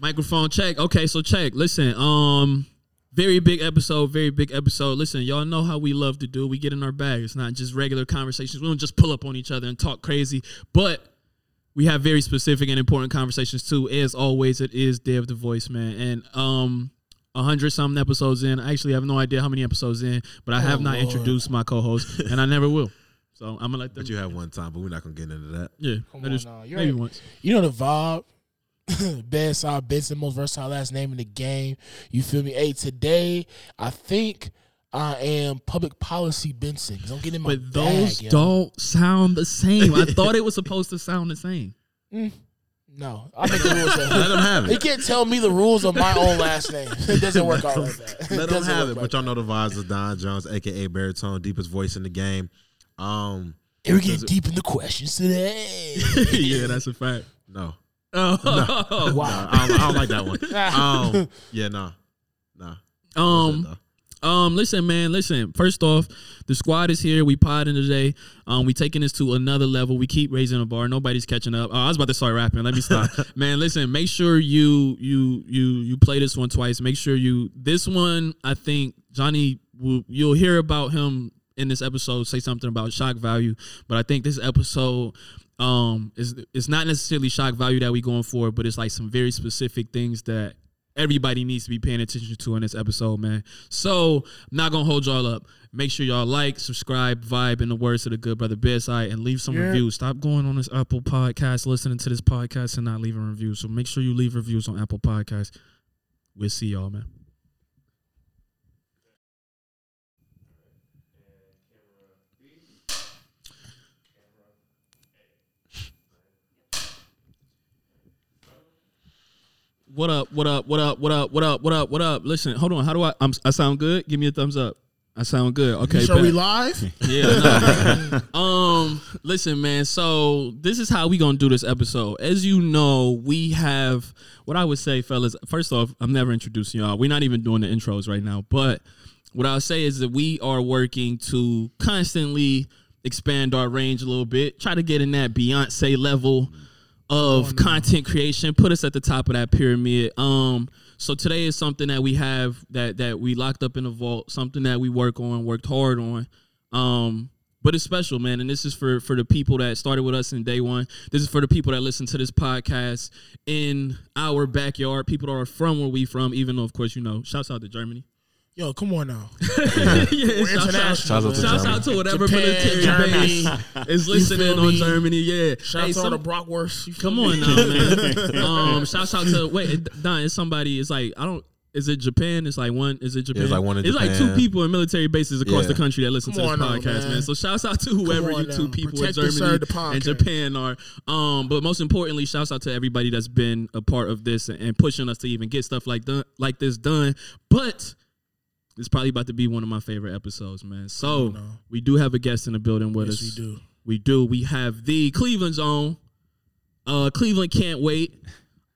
Microphone check. Okay, so check. Listen, um, very big episode, very big episode. Listen, y'all know how we love to do. We get in our bag. It's not just regular conversations. We don't just pull up on each other and talk crazy, but we have very specific and important conversations too. As always, it is Dev the Voice, man. And um a hundred something episodes in. I actually have no idea how many episodes in, but I have not Lord. introduced my co-host, and I never will. So I'm gonna let them. But you have one time, but we're not gonna get into that. yeah, Come on is- now. You maybe ain't- once. You know the vibe. Bedside Benson, most versatile last name in the game. You feel me? Hey, today I think I am public policy Benson because I'm getting my But those bag, don't sound the same. I thought it was supposed to sound the same. No, I make the rules. Let them have it. can't tell me the rules of my own last name. It doesn't work out like that. Let them have it. like But y'all know the vibes of Don Jones, aka Baritone, deepest voice in the game. Um, And we're getting deep in the questions today. yeah, that's a fact. no, Oh, no, Wow. I, don't, I don't like that one. Um, yeah, no, no. um, um, listen, man, listen. First off, the squad is here. We podding today. Um, we taking this to another level. We keep raising the bar. Nobody's catching up. Oh, I was about to start rapping. Let me stop, man. Listen, make sure you you you you play this one twice. Make sure you this one. I think Johnny, will, you'll hear about him in this episode. Say something about shock value, but I think this episode. Um, it's it's not necessarily shock value that we going for, but it's like some very specific things that everybody needs to be paying attention to in this episode, man. So I'm not gonna hold y'all up. Make sure y'all like, subscribe, vibe in the words of the good brother bedside, and leave some Yeah. reviews. Stop going on this Apple podcast, listening to this podcast, and not leaving reviews. So make sure you leave reviews on Apple Podcasts. We'll see y'all, man. What up? What up? What up? What up? What up? What up? What up? Listen, hold on. How do I? I'm, I sound good. Give me a thumbs up. I sound good. Okay. Sure, we live? Yeah. no. um. Listen, man. So this is how we gonna do this episode. As you know, we have what I would say, fellas. First off, I'm never introducing y'all. We're not even doing the intros right now. But what I'll say is that we are working to constantly expand our range a little bit. Try to get in that Beyonce level of content creation. Put us at the top of that pyramid. Um. So today is something that we have that that we locked up in a vault. Something that we work on, worked hard on. Um, but it's special, man. And this is for for the people that started with us in day one. This is for the people that listen to this podcast in our backyard. People that are from where we from, even though of course you know. Shouts out to Germany. Yo, come on now. yeah, We're shouts out, international. Shouts out to shouts Germany. out to whatever Japan, military Germany. base is listening on? Germany. Yeah, Shout Hey, out to all some- the Brockwurst. Come me? on now, man. um, shouts out to wait, Don. It's somebody. It's like I don't. Is it Japan? It's like one. Is it Japan? like one in It's like two people in military bases across Yeah. the country that listen Come to this on now, podcast, man. man. So shouts out to whoever you two now. people Protect in Germany serve and Japan are. Um, but most importantly, shouts out to everybody that's been a part of this and, and pushing us to even get stuff like done like this done. But it's probably about to be one of my favorite episodes, man. So we do have a guest in the building with Yes, us. we do. We do. We have the Cleveland Zone. Uh, Cleveland can't wait.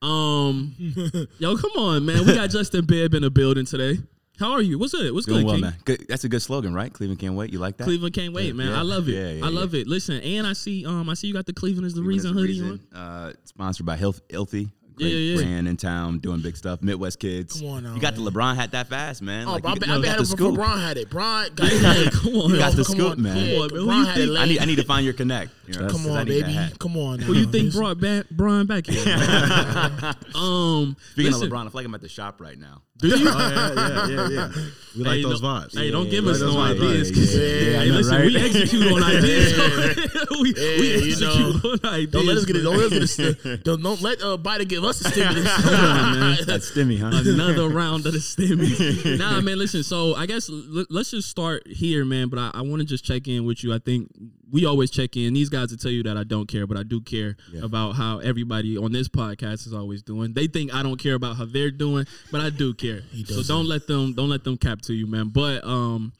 Um, yo, come on, man. We got Justin Bibb in the building today. How are you? What's good? What's Doing good, well, King? man. Good. That's a good slogan, right? Cleveland can't wait. You like that? Cleveland can't wait, man. Yeah. I love it. Yeah, yeah, I yeah. love it. Listen, and I see, um, I see you got the Cleveland is the Cleveland is reason the hoodie reason. on. Uh, sponsored by Health Healthy. Great Yeah, yeah, yeah. brand in town doing big stuff. Midwest kids. Come on now, you got man. the LeBron hat that fast, man. Oh, Like, bro, you I've been, got- I've been got had the it before scoop. Had it. Bron got it. come on. You got the scoop, man. Come on, man. Who you had it think- I need, I need to find your connect. You know, Come I on, baby. Come on. Who you think brought Brian back here? um, Speaking of LeBron, I feel like I'm at the shop right now. Do you? Oh, yeah, yeah, yeah, yeah. We like those no- vibes. Hey, don't give yeah, us those no vibes, ideas. right, 'cause- yeah. Yeah, hey, know, listen, right? we execute on ideas. we, we you execute know. on ideas. Don't let us get it. Don't let us get it. Don't, don't let uh, Biden give us a stimulus. On, man. That's Stimmy, huh? Another round of the stimmy. nah, man. Listen. So I guess l- let's just start here, man. But I, I want to just check in with you. I think we always check in. These guys will tell you that I don't care, but I do care about how everybody on this podcast is always doing. They think I don't care about how they're doing, but I do care. So don't let them don't let them cap to you, man. But um.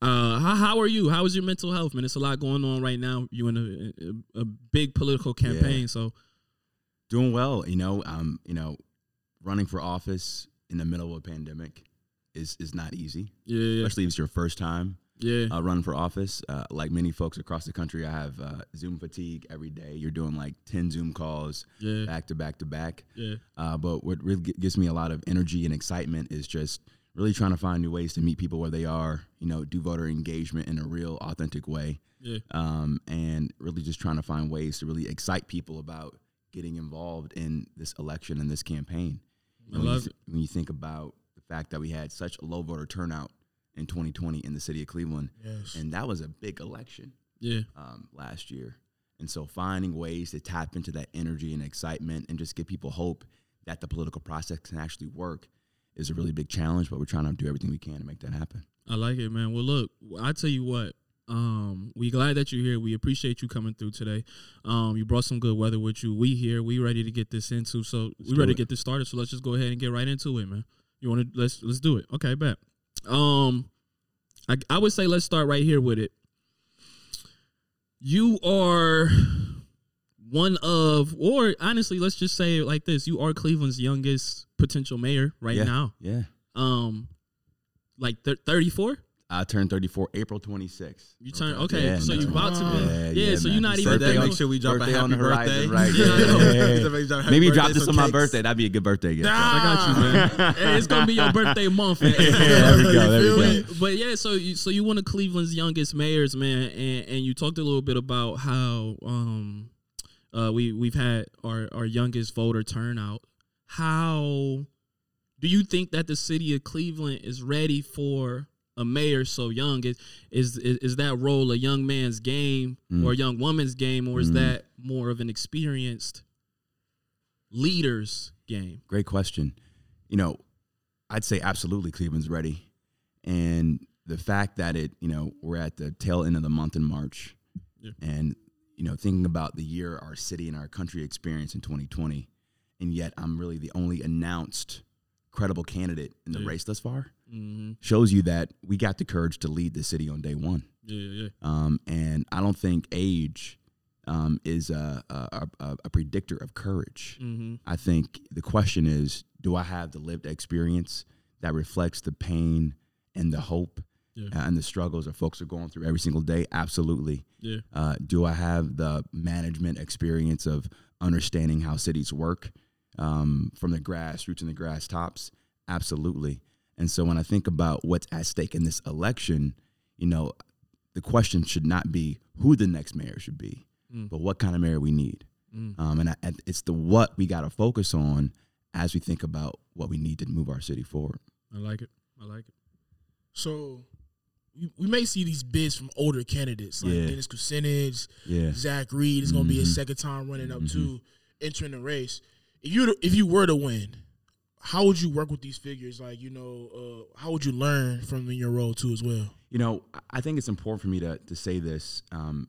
Uh, how, how are you? How is your mental health, man? It's a lot going on right now. You in a, a, a big political campaign, so Doing well. You know, um, you know, running for office in the middle of a pandemic is is not easy. yeah, yeah. especially if it's your first time. Yeah. uh, run for office. Uh, like many folks across the country, I have uh, Zoom fatigue every day. You're doing like 10 Zoom calls Yeah. back to back to back. Yeah. Uh, but what really gi- gives me a lot of energy and excitement is just really trying to find new ways to meet people where they are, you know, do voter engagement in a real, authentic way. Yeah. Um, and really just trying to find ways to really excite people about getting involved in this election and this campaign. I when, you love th- when you think about the fact that we had such a low voter turnout in 2020 in the city of Cleveland, Yes. and that was a big election Yeah. um, last year. And so finding ways to tap into that energy and excitement and just give people hope that the political process can actually work is a really big challenge, but we're trying to do everything we can to make that happen. I like it, man. Well, look, I tell you what. Um, we glad that you're here. We appreciate you coming through today. Um, you brought some good weather with you. We here. We ready to get this into. So we ready it. to get this started. So let's just go ahead and get right into it, man. You want to let's let's do it. Okay, bet. Um, I I would say let's start right here with it. You are one of, or honestly, let's just say it like this: you are Cleveland's youngest potential mayor right Yeah. now. Yeah. Um, like 34. I turned 34 April 26th. You turn Okay. okay, Yeah, so no. you about to be Yeah, yeah. yeah, so you're not You even that, make sure we drop Birthday a happy on the horizon, birthday. right? Yeah, I know. Yeah. Maybe drop this some on my birthday. That'd be a good birthday gift. I got you, man. Hey, it's gonna be your birthday month. Yeah, there we go, there we go. But yeah, so you so you one of Cleveland's youngest mayors, man, and and you talked a little bit about how um uh we we've had our our youngest voter turnout. How do you think that the city of Cleveland is ready for a mayor so young? Is is is, that role a young man's game Mm. or a young woman's game, or is Mm. that more of an experienced leader's game? Great question. You know, I'd say absolutely Cleveland's ready. And the fact that it, you know, we're at the tail end of the month in March Yeah. and, you know, thinking about the year our city and our country experienced in 2020, and yet I'm really the only announced credible candidate in the Yeah. race thus far, Mm-hmm. shows you that we got the courage to lead the city on day one. Yeah, yeah, yeah. Um, and I don't think age um, is a, a, a, a predictor of courage. Mm-hmm. I think the question is do I have the lived experience that reflects the pain and the hope Yeah. uh, and the struggles that folks are going through every single day? Absolutely. Yeah. Uh, do I have the management experience of understanding how cities work um, from the grassroots and the grass tops? Absolutely. And so when I think about what's at stake in this election, you know, the question should not be who the next mayor should be, Mm. but what kind of mayor we need. Mm. Um, and, I, it's the what we got to focus on as we think about what we need to move our city forward. I like it. I like it. So we, we may see these bids from older candidates like Yeah. Dennis Kucinich, Yeah. Zach Reed is going to be his Mhm. second time running up Mhm. to entering the race. If you if you were to win, how would you work with these figures? Like you know, uh, how would you learn from in your role too as well? You know, I- I think it's important for me to to say this. Um,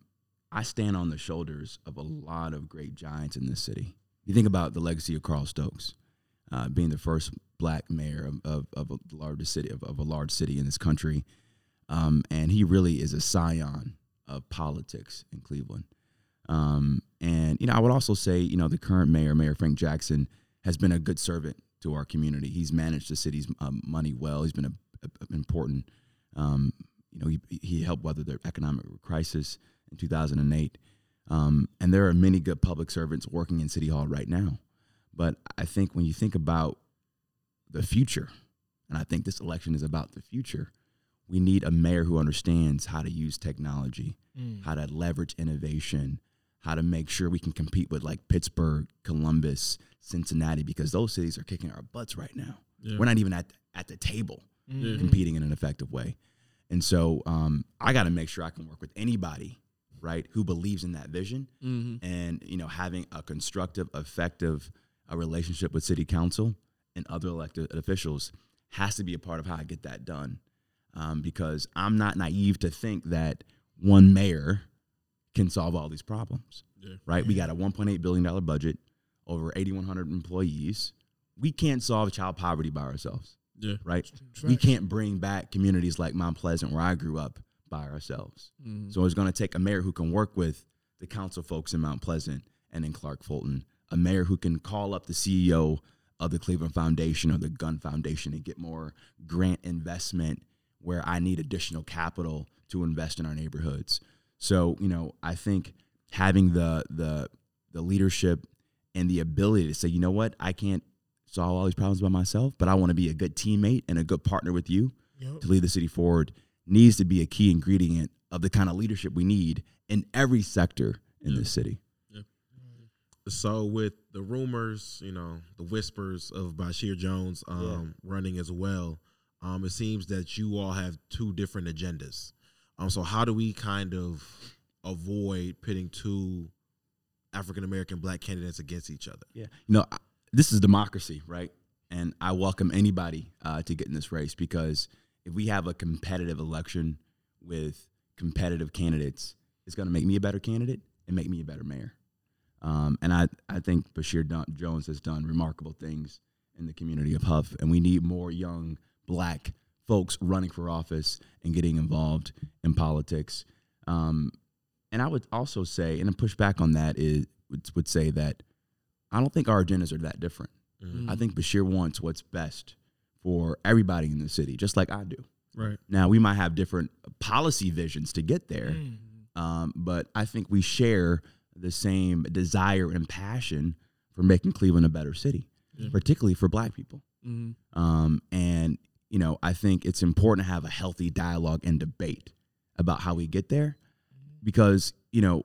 I stand on the shoulders of a lot of great giants in this city. You think about the legacy of Carl Stokes, uh, being the first black mayor of, of, of a large city of, of a large city in this country, um, and he really is a scion of politics in Cleveland. Um, and you know, I would also say, you know, the current mayor, Mayor Frank Jackson, has been a good servant to our community. He's managed the city's um, money well. He's been a, a- important um, you know, he, he helped weather the economic crisis in 2008. Um, and there are many good public servants working in City Hall right now. But I think when you think about the future, and I think this election is about the future, we need a mayor who understands how to use technology, how to leverage innovation, how to make sure we can compete with like Pittsburgh, Columbus, Cincinnati, because those cities are kicking our butts right now. Yeah. We're not even at, at the table Yeah. competing in an effective way. And so um, I got to make sure I can work with anybody, right, who believes in that vision Mm-hmm. and you know having a constructive, effective uh, relationship with city council and other elected officials has to be a part of how I get that done. Um, because I'm not naive to think that one mayor can solve all these problems. Yeah. Right? We got a 1.8 billion dollar budget, over 8,100 employees. We can't solve child poverty by ourselves Yeah. right? We can't bring back communities like Mount Pleasant, where I grew up, by ourselves. Mm-hmm. So it's going to take a mayor who can work with the council folks in Mount Pleasant and in Clark Fulton, a mayor who can call up the CEO of the Cleveland Foundation or the Gund Foundation and get more grant investment where I need additional capital to invest in our neighborhoods. So, you know, I think having the the the leadership and the ability to say, you know what, I can't solve all these problems by myself, but I want to be a good teammate and a good partner with you Yep. to lead the city forward needs to be a key ingredient of the kind of leadership we need in every sector in this city. So with the rumors, you know, the whispers of Basheer Jones um, running as well, um, it seems that you all have two different agendas. Um, so how do we kind of avoid pitting two African American black candidates against each other? Yeah. You know, I- this is democracy, right? And I welcome anybody uh, to get in this race because if we have a competitive election with competitive candidates, it's going to make me a better candidate and make me a better mayor. Um, and I, I think Basheer Don- Jones has done remarkable things in the community of Hough, and we need more young black folks running for office and getting involved in politics. Um, and I would also say, and then push back on that is would, would say that I don't think our agendas are that different. Mm-hmm. I think Basheer wants what's best for everybody in the city, just like I do. Right. Now we might have different policy visions to get there, um, but I think we share the same desire and passion for making Cleveland a better city, Yeah. particularly for Black people. Mm-hmm. Um, and you know, I think it's important to have a healthy dialogue and debate about how we get there, because you know,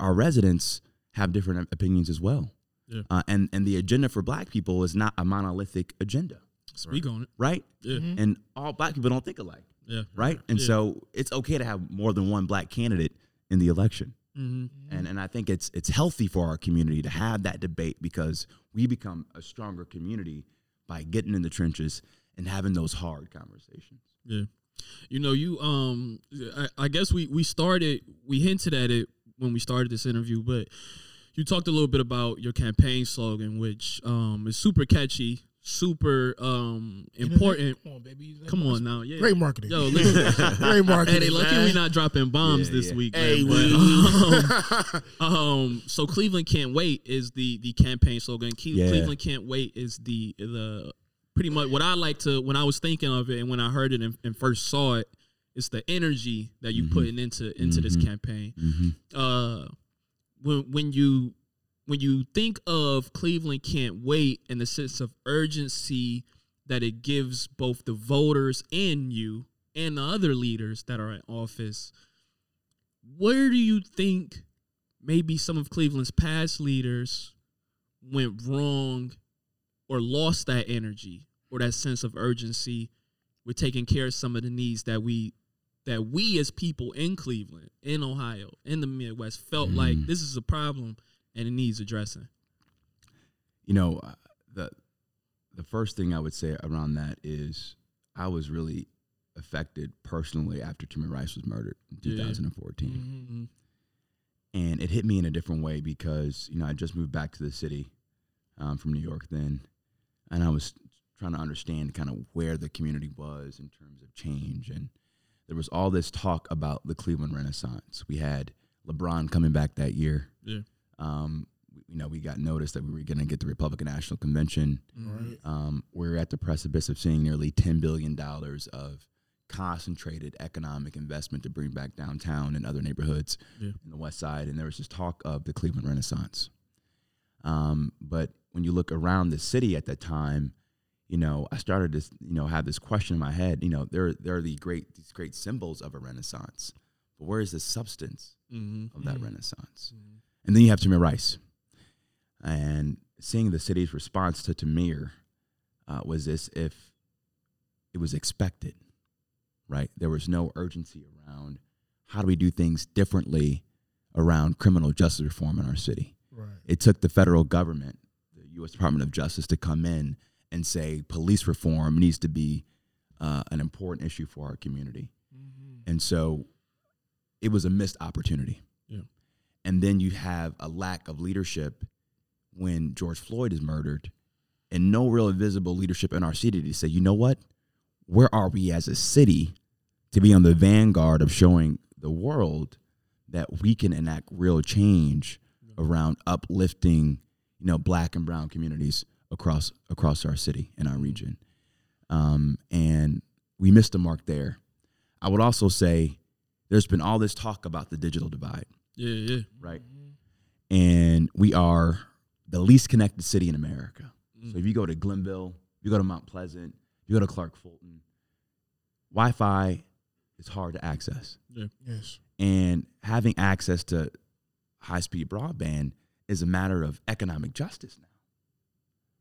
our residents have different opinions as well. Yeah. Uh, and and the agenda for Black people is not a monolithic agenda, Speak on it. right? Yeah. And all Black people don't think alike, Yeah. right? And Yeah. so it's okay to have more than one Black candidate in the election. Mm-hmm. And and I think it's it's healthy for our community to have that debate because we become a stronger community by getting in the trenches and having those hard conversations. Yeah. You know, you um I, I guess we we started we hinted at it when we started this interview, but you talked a little bit about your campaign slogan, which um is super catchy, super um important. Come on, baby. Come on now, yeah. Great marketing. Yo, listen. Great marketing. Hey, they lucky man. we not dropping bombs Yeah, this yeah. week. Hey, man, we. but, um, um, so Cleveland can't wait is the the campaign slogan. Cle- Yeah. Cleveland can't wait is the the pretty much what I like to when I was thinking of it and when I heard it and, and first saw it. It's the energy that you Mhm. putting into into this Mhm. campaign. Mm-hmm. Uh, when when you when you think of Cleveland can't wait and the sense of urgency that it gives both the voters and you and the other leaders that are in office, where do you think maybe some of Cleveland's past leaders went wrong or lost that energy or that sense of urgency with taking care of some of the needs that we that we as people in Cleveland, in Ohio, in the Midwest felt like Mhm. this is a problem and it needs addressing. You know, uh, the the first thing I would say around that is I was really affected personally after Tamir Rice was murdered in Yeah. 2014. Mm-hmm. and it hit me in a different way because you know I just moved back to the city um, from New York then, and I was trying to understand kind of where the community was in terms of change, and there was all this talk about the Cleveland Renaissance. We had LeBron coming back that year. Yeah. Um, you know, we got notice that we were going to get the Republican National Convention. Right. Um, we're at the precipice of seeing nearly ten billion dollars of concentrated economic investment to bring back downtown and other neighborhoods Yeah. in the West Side, and there was this talk of the Cleveland Renaissance. Um, but when you look around the city at that time, you know, I started to you know have this question in my head. You know, there there are the great these great symbols of a Renaissance, but where is the substance Mm-hmm. of that Mm. Renaissance? And then you have Tamir Rice. And seeing the city's response to Tamir uh, was as if it was expected, right? There was no urgency around how do we do things differently around criminal justice reform in our city. Right. It took the federal government, the U.S. Department of Justice, to come in and say police reform needs to be uh, an important issue for our community. Mm-hmm. And so it was a missed opportunity. And then you have a lack of leadership when George Floyd is murdered and no real visible leadership in our city to say, you know what? Where are we as a city to be on the vanguard of showing the world that we can enact real change around uplifting, you know, black and brown communities across across our city and our region. Um, and we missed the mark there. I would also say there's been all this talk about the digital divide, Yeah, yeah. right? And we are the least connected city in America. So mm. if you go to Glenville, you go to Mount Pleasant, you go to Clark Fulton, Wi-Fi is hard to access. Yes. And having access to high speed broadband is a matter of economic justice now.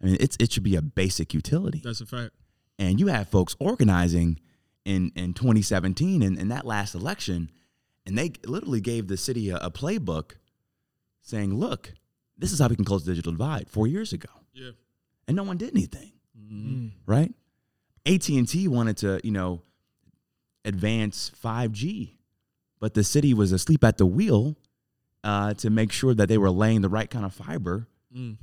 I mean, it's it should be a basic utility. That's a fact. And you have folks organizing in, in 2017 in, in that last election, and they literally gave the city a, a playbook saying, look, this is how we can close the digital divide four years ago. Yeah. And no one did anything Mm-hmm. right? AT&T wanted to, you know, advance 5G, but the city was asleep at the wheel uh, to make sure that they were laying the right kind of fiber Mm.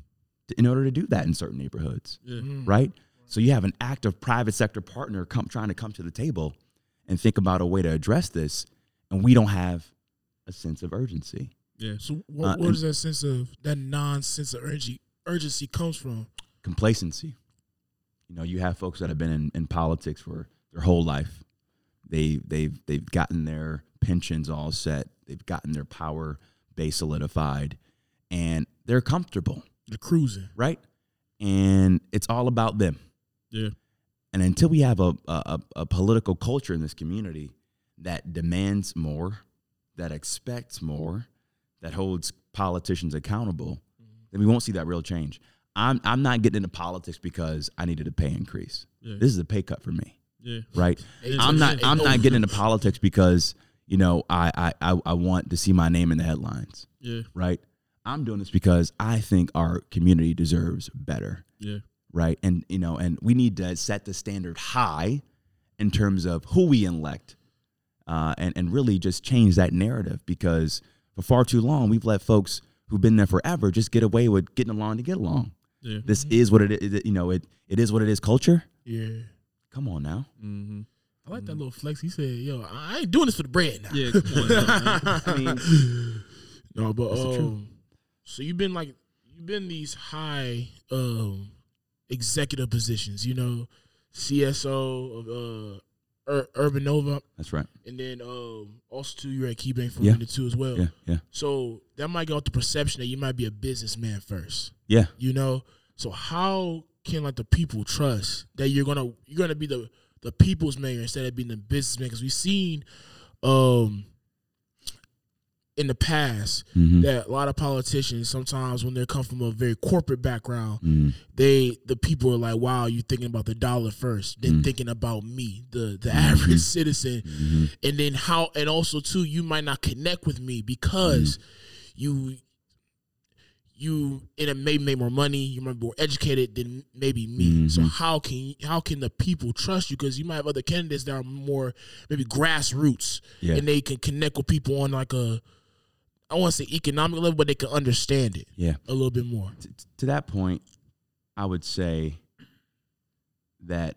to, in order to do that in certain neighborhoods, Yeah. right? So you have an active private sector partner come trying to come to the table and think about a way to address this, and we don't have a sense of urgency. Yeah. So what, Uh, where does that sense of that non sense of urgency urgency comes from? complacency. You know, you have folks that have been in, in politics for their whole life. They they've they've gotten their pensions all set. They've gotten their power base solidified, and they're comfortable, The cruising. right? And it's all about them. Yeah. And until we have a, a, a political culture in this community that demands more, that expects more, that holds politicians accountable, then we won't see that real change. I'm I'm not getting into politics because I needed a pay increase. Yeah. This is a pay cut for me, Yeah. right? I'm not I'm not getting into politics because you know I, I I I want to see my name in the headlines, Yeah. right? I'm doing this because I think our community deserves better Yeah. right? And you know, and we need to set the standard high in terms of who we elect, uh, and and really just change that narrative because for far too long we've let folks who've been there forever just get away with getting along to get along. Yeah. This is what it is. You know, it it is what it is. Culture. Yeah. Come on now. Mm-hmm. I like that little flex. He said, "Yo, I ain't doing this for the bread now." Yeah. On. I mean, No, but That's the um, so you've been like you've been these high um executive positions, you know, CSO of uh Ur- Urbanova, that's right. and then um also too you're at KeyBank for Yeah. a minute too as well. Yeah, yeah, So that might get off the perception that you might be a businessman first, yeah. you know. So how can like the people trust that you're gonna you're gonna be the the people's mayor instead of being the businessman? Because we've seen um in the past Mhm. that a lot of politicians sometimes when they come from a very corporate background Mhm. they the people are like wow you're thinking about the dollar first then Mm. thinking about me the the average citizen and then how and also too you might not connect with me because you you in a may make more money you might be more educated than maybe me so how can how can the people trust you because you might have other candidates that are more maybe grassroots Yeah. and they can connect with people on like a I want to say economic level, but they can understand it Yeah. a little bit more. T- to that point, I would say that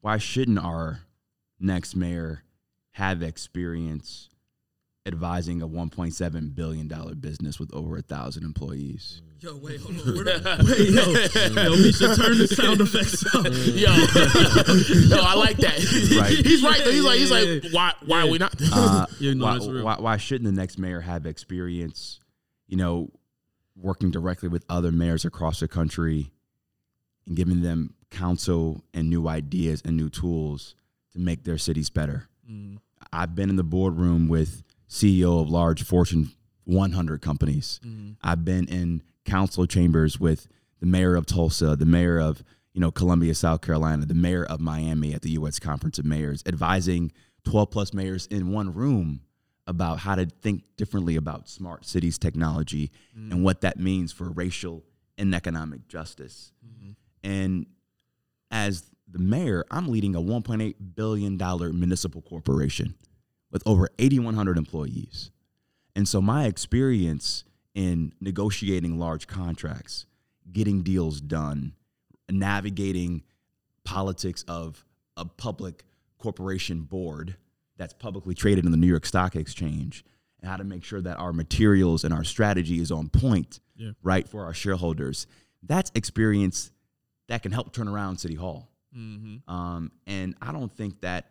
why shouldn't our next mayor have experience advising a 1.7 billion dollar business with over a thousand employees? Yo, wait, hold on. Where the- Wait, yo, yo, we should turn the sound effects up. Yo, yo, I like that. Right. He's right. Though. He's like, he's like, yeah, why, why are we not? Uh, Yeah, no, why, why, why shouldn't the next mayor have experience, you know, working directly with other mayors across the country and giving them counsel and new ideas and new tools to make their cities better? Mm, I've been in the boardroom with CEO of large Fortune 100 companies. mm, I've been in council chambers with the mayor of Tulsa, the mayor of you know Columbia, South Carolina, the mayor of Miami at the U.S. Conference of Mayors, advising 12 plus mayors in one room about how to think differently about smart cities technology and mm. what that means for racial and economic justice. Mm-hmm. And as the mayor, I'm leading a 1.8 billion dollar municipal corporation with over 8,100 employees. And so my experience in negotiating large contracts, getting deals done, navigating politics of a public corporation board that's publicly traded in the New York Stock Exchange, and how to make sure that our materials and our strategy is on point, Yeah. right, for our shareholders. That's experience that can help turn around City Hall. Mm-hmm. Um, and I don't think that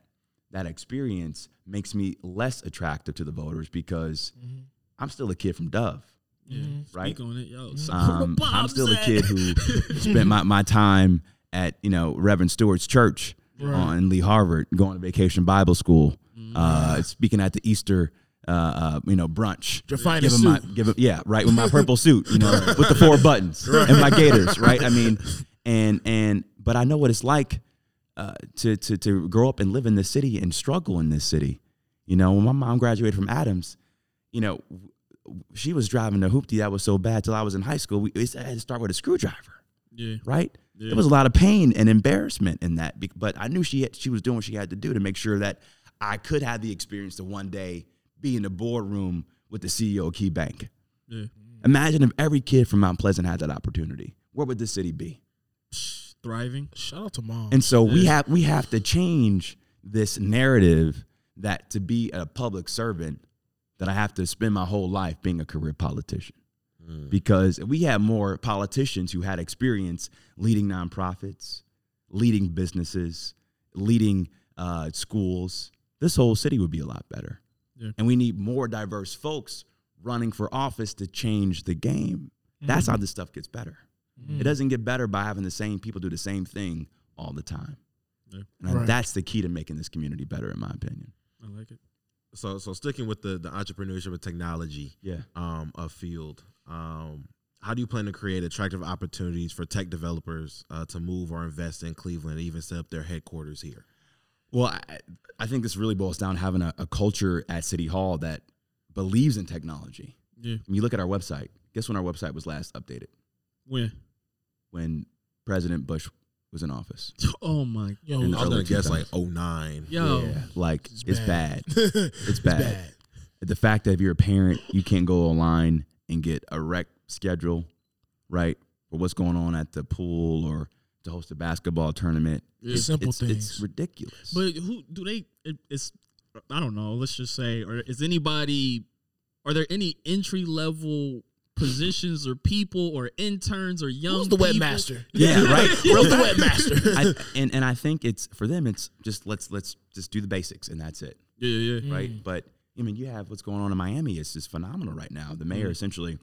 that experience makes me less attractive to the voters because Mhm. I'm still a kid from Dove. Yeah. Right. Speak on it, yo. Um, I'm still a kid who spent my, my time at you know Reverend Stewart's church Right. on in Lee Harvard, going to vacation Bible school, Mm-hmm. uh, speaking at the Easter uh, uh, you know brunch. Give him my, give him, yeah, right, with my purple suit, you know, with the four buttons and my gators, right? I mean, and and but I know what it's like uh, to to to grow up and live in this city and struggle in this city. You know, when my mom graduated from Adams, you know, she was driving a hoopty that was so bad till I was in high school. We, we had to start with a screwdriver, yeah. right? Yeah. There was a lot of pain and embarrassment in that, but I knew she had, she was doing what she had to do to make sure that I could have the experience to one day be in the boardroom with the CEO of Key Bank. Yeah. Imagine if every kid from Mount Pleasant had that opportunity. Where would this city be? Thriving. Shout out to mom. And so we have we have to change this narrative that to be a public servant that I have to spend my whole life being a career politician. Hmm. Because we had more politicians who had experience leading nonprofits, leading businesses, leading uh, schools. This whole city would be a lot better. Yeah. And we need more diverse folks running for office to change the game. That's mm-hmm. how this stuff gets better. It mm. doesn't get better by having the same people do the same thing all the time. Yeah. And Right. that's the key to making this community better, in my opinion. I like it. So so sticking with the the entrepreneurship and technology Yeah. um of field, um, how do you plan to create attractive opportunities for tech developers uh, to move or invest in Cleveland, and even set up their headquarters here? Well, I, I think this really boils down to having a, a culture at City Hall that believes in technology. Yeah. When you look at our website, guess when our website was last updated? When? When President Bush was in office. Oh my. Yo, in I was early gonna guess 2000s. like 09. Yo. Yeah, like it's, bad. it's It's bad. bad. The fact that if you're a parent, you can't go online and get a rec schedule, right? Or what's going on at the pool or to host a basketball tournament. Yeah. It's simple it's, things. It's ridiculous. But who do they? It, it's I don't know. Let's just say, or is anybody? Are there any entry level positions or people or interns or young? People. Who's the people? webmaster? Yeah, right. Where's the webmaster? I, and and I think it's for them. It's just let's let's just do the basics and that's it, Yeah, yeah. Yeah. right? But I mean, you have what's going on in Miami. It's just phenomenal right now. The mayor Mhm. essentially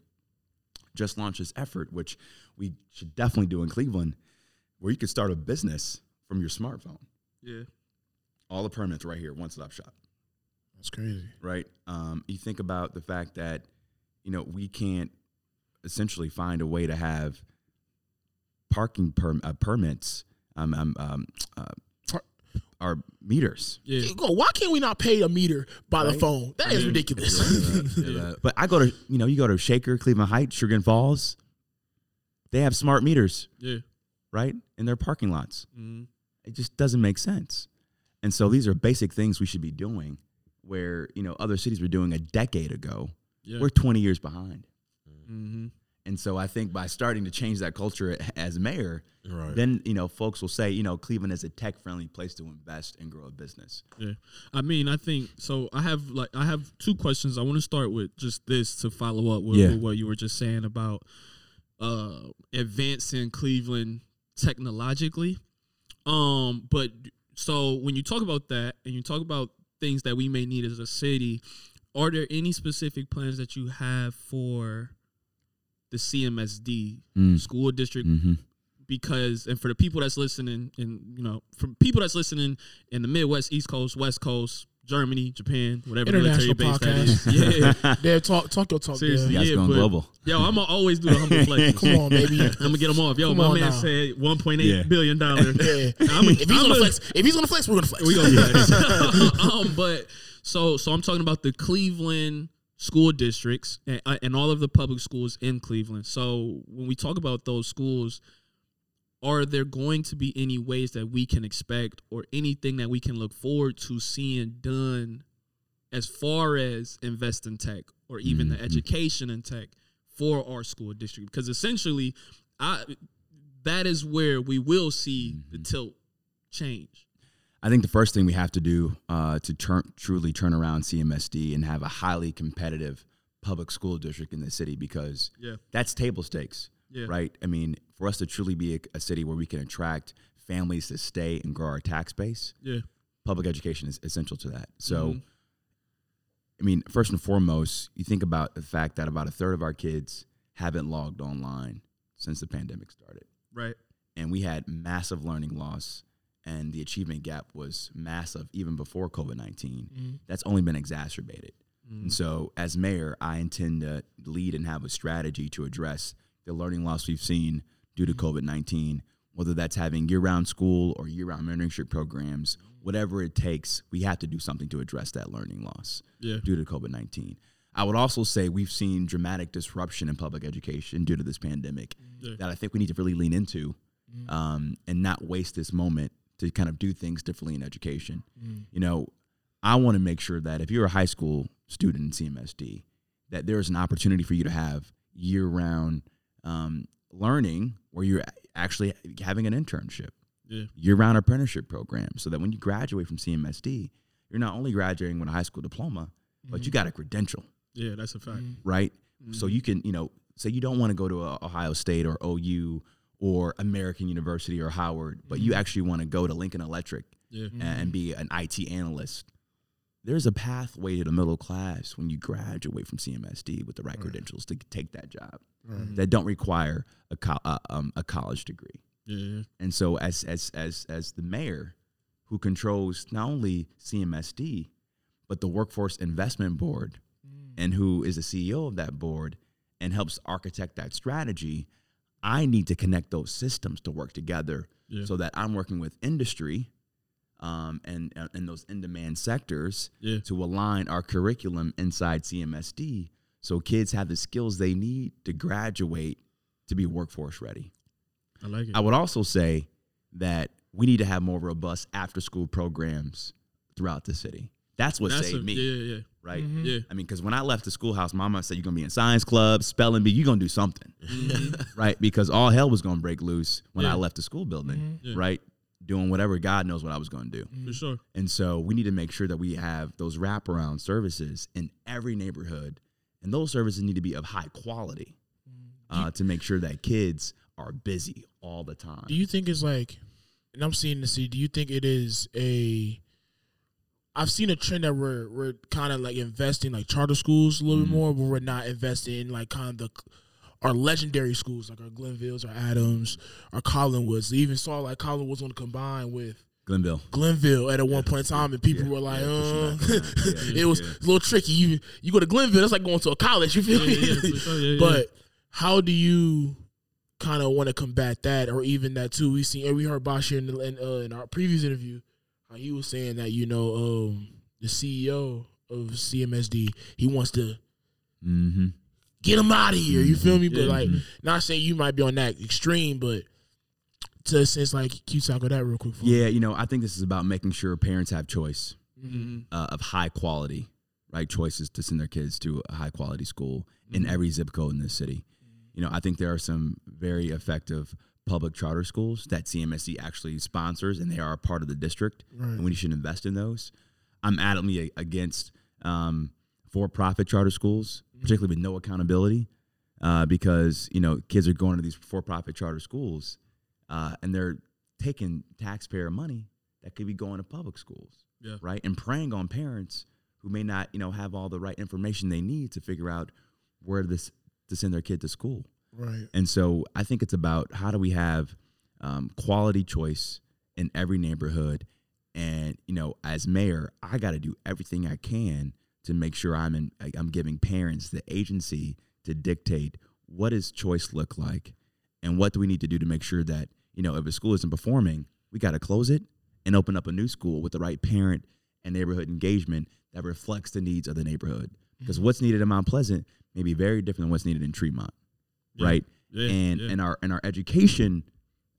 just launched this effort, which we should definitely do in Cleveland, where you could start a business from your smartphone. Yeah. All the permits right here, one stop shop. That's crazy. right? Um, you think about the fact that you know we can't essentially find a way to have parking perm- uh, permits, um, um, um, uh, our meters. Yeah. Why can't we not pay a meter by the Right? phone? That is mean, ridiculous. Yeah. But I go to you know you go to Shaker, Cleveland Heights, Chagrin Falls. They have smart meters, Yeah. right, in their parking lots. Mhm. It just doesn't make sense. And so these are basic things we should be doing, where you know other cities were doing a decade ago. Yeah. We're 20 years behind. Mm-hmm. And so I think by starting to change that culture as mayor, Right. then you know folks will say, you know, Cleveland is a tech friendly place to invest and grow a business. Yeah. I mean, I think so. I have like I have two questions. I want to start with just this to follow up with, Yeah. with what you were just saying about uh advancing Cleveland technologically. Um, but so when you talk about that and you talk about things that we may need as a city, are there any specific plans that you have for the CMSD Mm. school district Mm-hmm. because and for the people that's listening and you know from people that's listening in the Midwest, East Coast, West Coast, Germany, Japan, whatever military International base that is. Yeah. There, talk, talk your talk. Seriously, there. You guys Yeah, going but- global. Yo, I'm gonna always do the humble flex. Come on, baby. I'm gonna get them off. Yo, Come my on man now. said 1.8 Yeah. billion dollars. Yeah. I'm- if he's I'm gonna flex, if he's gonna flex, we're gonna flex. We gonna flex. um, but so so I'm talking about the Cleveland school districts and, uh, and all of the public schools in Cleveland. So when we talk about those schools, are there going to be any ways that we can expect or anything that we can look forward to seeing done as far as invest in tech or even the Mhm. education in tech for our school district? Because essentially, I that is where we will see the tilt change. I think the first thing we have to do uh, to turn, truly turn around CMSD and have a highly competitive public school district in the city because Yeah. that's table stakes, Yeah. right? I mean, for us to truly be a, a city where we can attract families to stay and grow our tax base, Yeah. public education is essential to that. So, Mhm. I mean, first and foremost, you think about the fact that about a third of our kids haven't logged online since the pandemic started. Right. And we had massive learning loss, and the achievement gap was massive even before COVID 19. Mhm. That's only been exacerbated. Mm. And so, as mayor, I intend to lead and have a strategy to address the learning loss we've seen due to COVID 19, whether that's having year round school or year round mentorship programs, whatever it takes, we have to do something to address that learning loss Yeah. due to COVID 19. I would also say we've seen dramatic disruption in public education due to this pandemic Yeah. that I think we need to really lean into um, and not waste this moment to kind of do things differently in education. Mm. You know, I want to make sure that if you're a high school student in CMSD, that there's an opportunity for you to have year round um, learning where you're actually having an internship, Yeah. year round apprenticeship program, so that when you graduate from CMSD, you're not only graduating with a high school diploma, but you mm-hmm. got a credential Yeah. That's a fact. Mm-hmm. right? So you mm-hmm. can, you know, say you don't want to go to a Ohio State or OU or American University or Howard, but you actually want to go to Lincoln Electric Yeah. and, and be an IT analyst. There's a pathway to the middle class when you graduate from CMSD with the right credentials to take that job that don't require a, co- uh, um, a college degree. Yeah. Yeah. And so, as as as as the mayor, who controls not only CMSD, but the Workforce Investment Board, and who is the CEO of that board, and helps architect that strategy, I need to connect those systems to work together, Yeah. so that I'm working with industry, um, and and those in demand sectors Yeah. to align our curriculum inside CMSD, so kids have the skills they need to graduate to be workforce ready. I like it. I would also say that we need to have more robust after school programs throughout the city. That's what That's saved a, me, Yeah. Yeah. right? Mm-hmm. Yeah. I mean, because when I left the schoolhouse, mama said, You're going to be in science club, spelling bee, you're going to do something, mm-hmm. right? Because all hell was going to break loose when I left the school building, mm-hmm. Yeah. right? Doing whatever God knows what I was going to do. For sure. And so we need to make sure that we have those wraparound services in every neighborhood. And those services need to be of high quality uh, to make sure that kids are busy all the time. Do you think it's like, and I'm seeing this? Do you think it is a? I've seen a trend that we're we're kind of like investing like charter schools a little bit more, but we're not investing in like kind of the our legendary schools like our Glenvilles, our Adams, our Collinwoods. They even saw like Collinwoods want to combine with Glenville. Glenville at a one point in time, and people Yeah, were like, yeah, uh, back on that. Yeah, it was yeah. a little tricky. You you go to Glenville, that's like going to a college. You feel Yeah. me? Yeah. Yeah. yeah. But how do you kind of want to combat that, or even that too? We seen and we heard Basheer in, the, in, uh, in our previous interview, he was saying that you know um, the CEO of CMSD he wants to Mm-hmm. get him out of here. You feel me? But Yeah. like, not saying you might be on that extreme, but to a sense, like, can you tackle that real quick? For me? Yeah, you know, I think this is about making sure parents have choice Mhm. uh, of high quality, right? Choices to send their kids to a high quality school Mm-hmm. in every zip code in this city. You know, I think there are some very effective public charter schools that CMSD actually sponsors, and they are a part of the district, Right. and we should invest in those. I'm adamantly against um, for-profit charter schools, particularly with no accountability, uh, because you know kids are going to these for-profit charter schools, uh, and they're taking taxpayer money that could be going to public schools, Yeah. right? And preying on parents who may not, you know, have all the right information they need to figure out where this to send their kid to school. Right. And so I think it's about how do we have um, quality choice in every neighborhood. And you know, as mayor, I got to do everything I can to make sure I'm in. I'm giving parents the agency to dictate what does choice look like, and what do we need to do to make sure that you know if a school isn't performing, we got to close it and open up a new school with the right parent and neighborhood engagement that reflects the needs of the neighborhood. Because what's needed in Mount Pleasant may be very different than what's needed in Tremont Yeah. right? Yeah. and yeah. and our and our education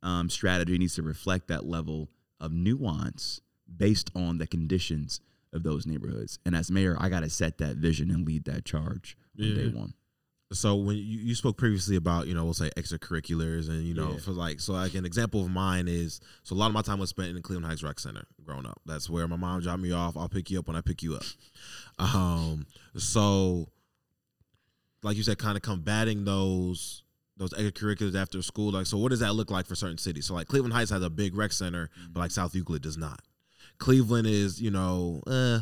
um, strategy needs to reflect that level of nuance based on the conditions of those neighborhoods. And as mayor, I got to set that vision and lead that charge on day one. So when you, you spoke previously about, you know, we'll say extracurriculars and, you know, for like, so like an example of mine is, so a lot of my time was spent in the Cleveland Heights Rec Center growing up. That's where my mom dropped me off. I'll pick you up when I pick you up. Um, so like you said, kind of combating those those extracurriculars after school. Like, so what does that look like for certain cities? So like Cleveland Heights has a big rec center, but like South Euclid does not. Cleveland is, you know, uh,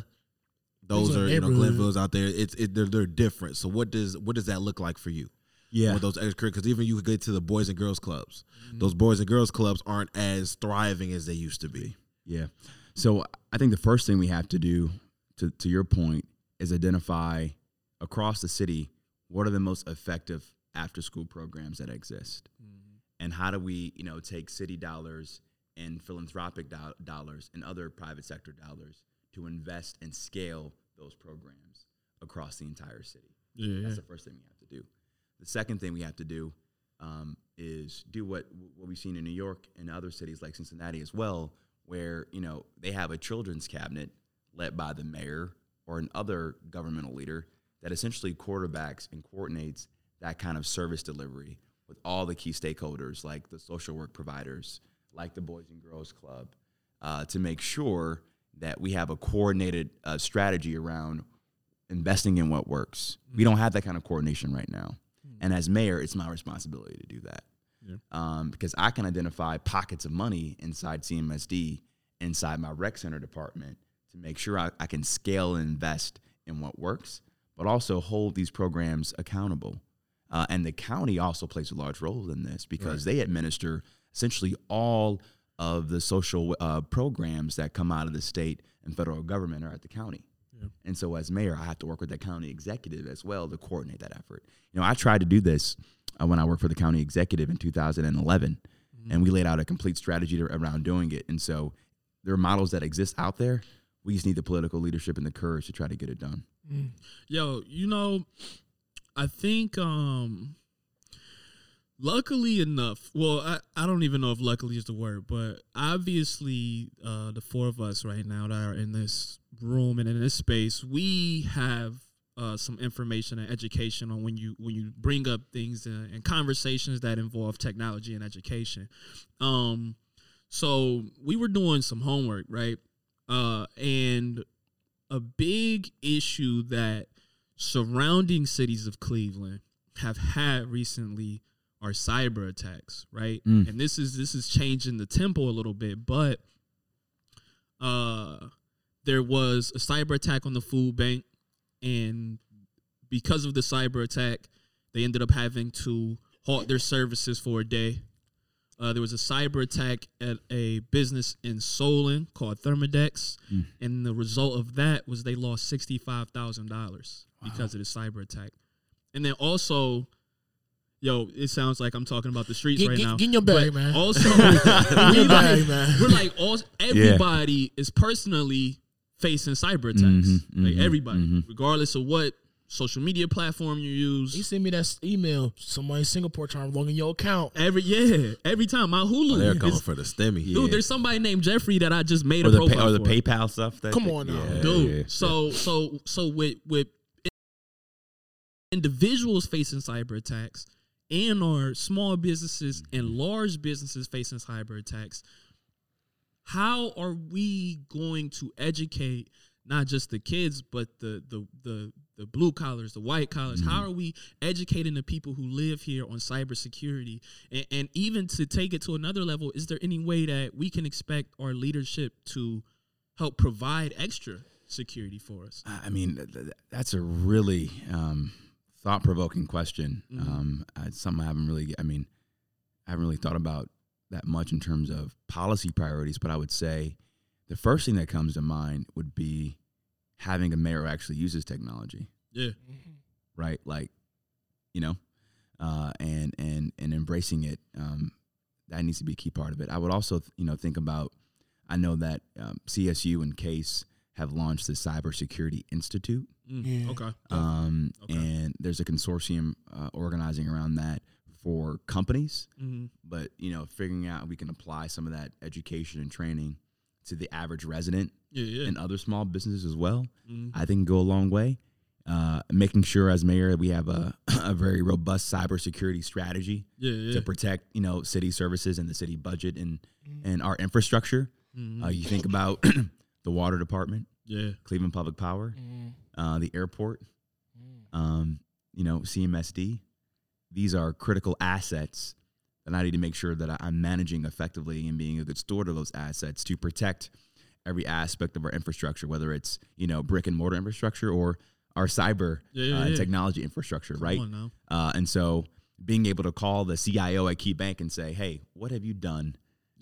those are you know. Glenville's out there. It's it, they're, they're different. So what does what does that look like for you? Yeah. with those extracurriculars. Because even you could get to the boys and girls clubs. Those boys and girls clubs aren't as thriving as they used to be. Yeah. So I think the first thing we have to do, to, to your point, is identify across the city what are the most effective after school programs that exist. And how do we, you know, take city dollars and philanthropic do- dollars and other private sector dollars to invest and scale those programs across the entire city. Yeah, That's the first thing we have to do. The second thing we have to do um, is do what what we've seen in New York and other cities like Cincinnati as well, where you know they have a children's cabinet led by the mayor or another governmental leader that essentially quarterbacks and coordinates that kind of service delivery with all the key stakeholders like the social work providers, like the Boys and Girls Club, uh, to make sure that we have a coordinated uh, strategy around investing in what works. We don't have that kind of coordination right now. And as mayor, it's my responsibility to do that. Yeah. Um, because I can identify pockets of money inside CMSD, inside my rec center department to make sure I, I can scale and invest in what works, but also hold these programs accountable. Uh, and the county also plays a large role in this because they administer essentially all of the social uh, programs that come out of the state and federal government are at the county. And so, as mayor, I have to work with the county executive as well to coordinate that effort. You know, I tried to do this uh, when I worked for the county executive in 2011, and we laid out a complete strategy to, around doing it. And so, there are models that exist out there. We just need the political leadership and the courage to try to get it done. Yo, you know, I think um luckily enough, well, I, I don't even know if luckily is the word, but obviously uh the four of us right now that are in this room and in this space, we have uh, some information and education on when you when you bring up things and, and conversations that involve technology and education. Um, so we were doing some homework, right? Uh, and a big issue that surrounding cities of Cleveland have had recently are cyber attacks, right? Mm. And this is this is changing the tempo a little bit, but uh there was a cyber attack on the food bank and because of the cyber attack, they ended up having to halt their services for a day. Uh, there was a cyber attack at a business in Solon called Thermodex, Mm. and the result of that was they lost sixty five thousand dollars because of the cyber attack. And then also, yo, it sounds like I'm talking about the streets Get, right get, now. get in your bag, but man. Also, we like, bag, man. we're like all everybody is personally facing cyber attacks. Mhm, like mhm, everybody, mhm. regardless of what social media platform you use. He sent me that email. Somebody in Singapore trying to log in your account. Every yeah, every time my Hulu. Oh, they're coming is- for the stemmy. Dude, there's somebody named Jeffrey that I just made Or a profile pay, or the for. PayPal stuff. That Come on now. Yeah, dude. yeah, yeah. So so so with with individuals facing cyber attacks and our small businesses and large businesses facing cyber attacks, how are we going to educate not just the kids but the the the the blue collars, the white collars. How are we educating the people who live here on cybersecurity? And, and even to take it to another level, is there any way that we can expect our leadership to help provide extra security for us? I mean, th- th- that's a really um, thought provoking question. Mhm. Um, it's something I haven't really, I mean, I haven't really thought about that much in terms of policy priorities, but I would say the first thing that comes to mind would be having a mayor who actually uses technology, Yeah. right? Like, you know, uh, and and and embracing it. Um, that needs to be a key part of it. I would also, you know, think about. I know that um, CSU and CASE have launched the Cybersecurity Institute, Mm, Yeah. Okay. um, Okay. and there's a consortium uh, organizing around that for companies. hmm But you know, figuring out we can apply some of that education and training to the average resident Yeah. Yeah. and other small businesses as well. Mhm. I think go a long way. Uh, making sure as mayor that we have a, a very robust cybersecurity strategy Yeah. Yeah. to protect you know city services and the city budget and and our infrastructure. Mhm. Uh, you think about the water department, yeah. Cleveland Public Power, Mm, uh, the airport, mm. um, you know, CMSD. these are critical assets that I need to make sure that I'm managing effectively and being a good steward of those assets to protect every aspect of our infrastructure, whether it's you know brick and mortar infrastructure or our cyber Yeah, yeah, uh, and yeah. technology infrastructure, Come right? Uh, and so being able to call the CIO at Key Bank and say, "Hey, what have you done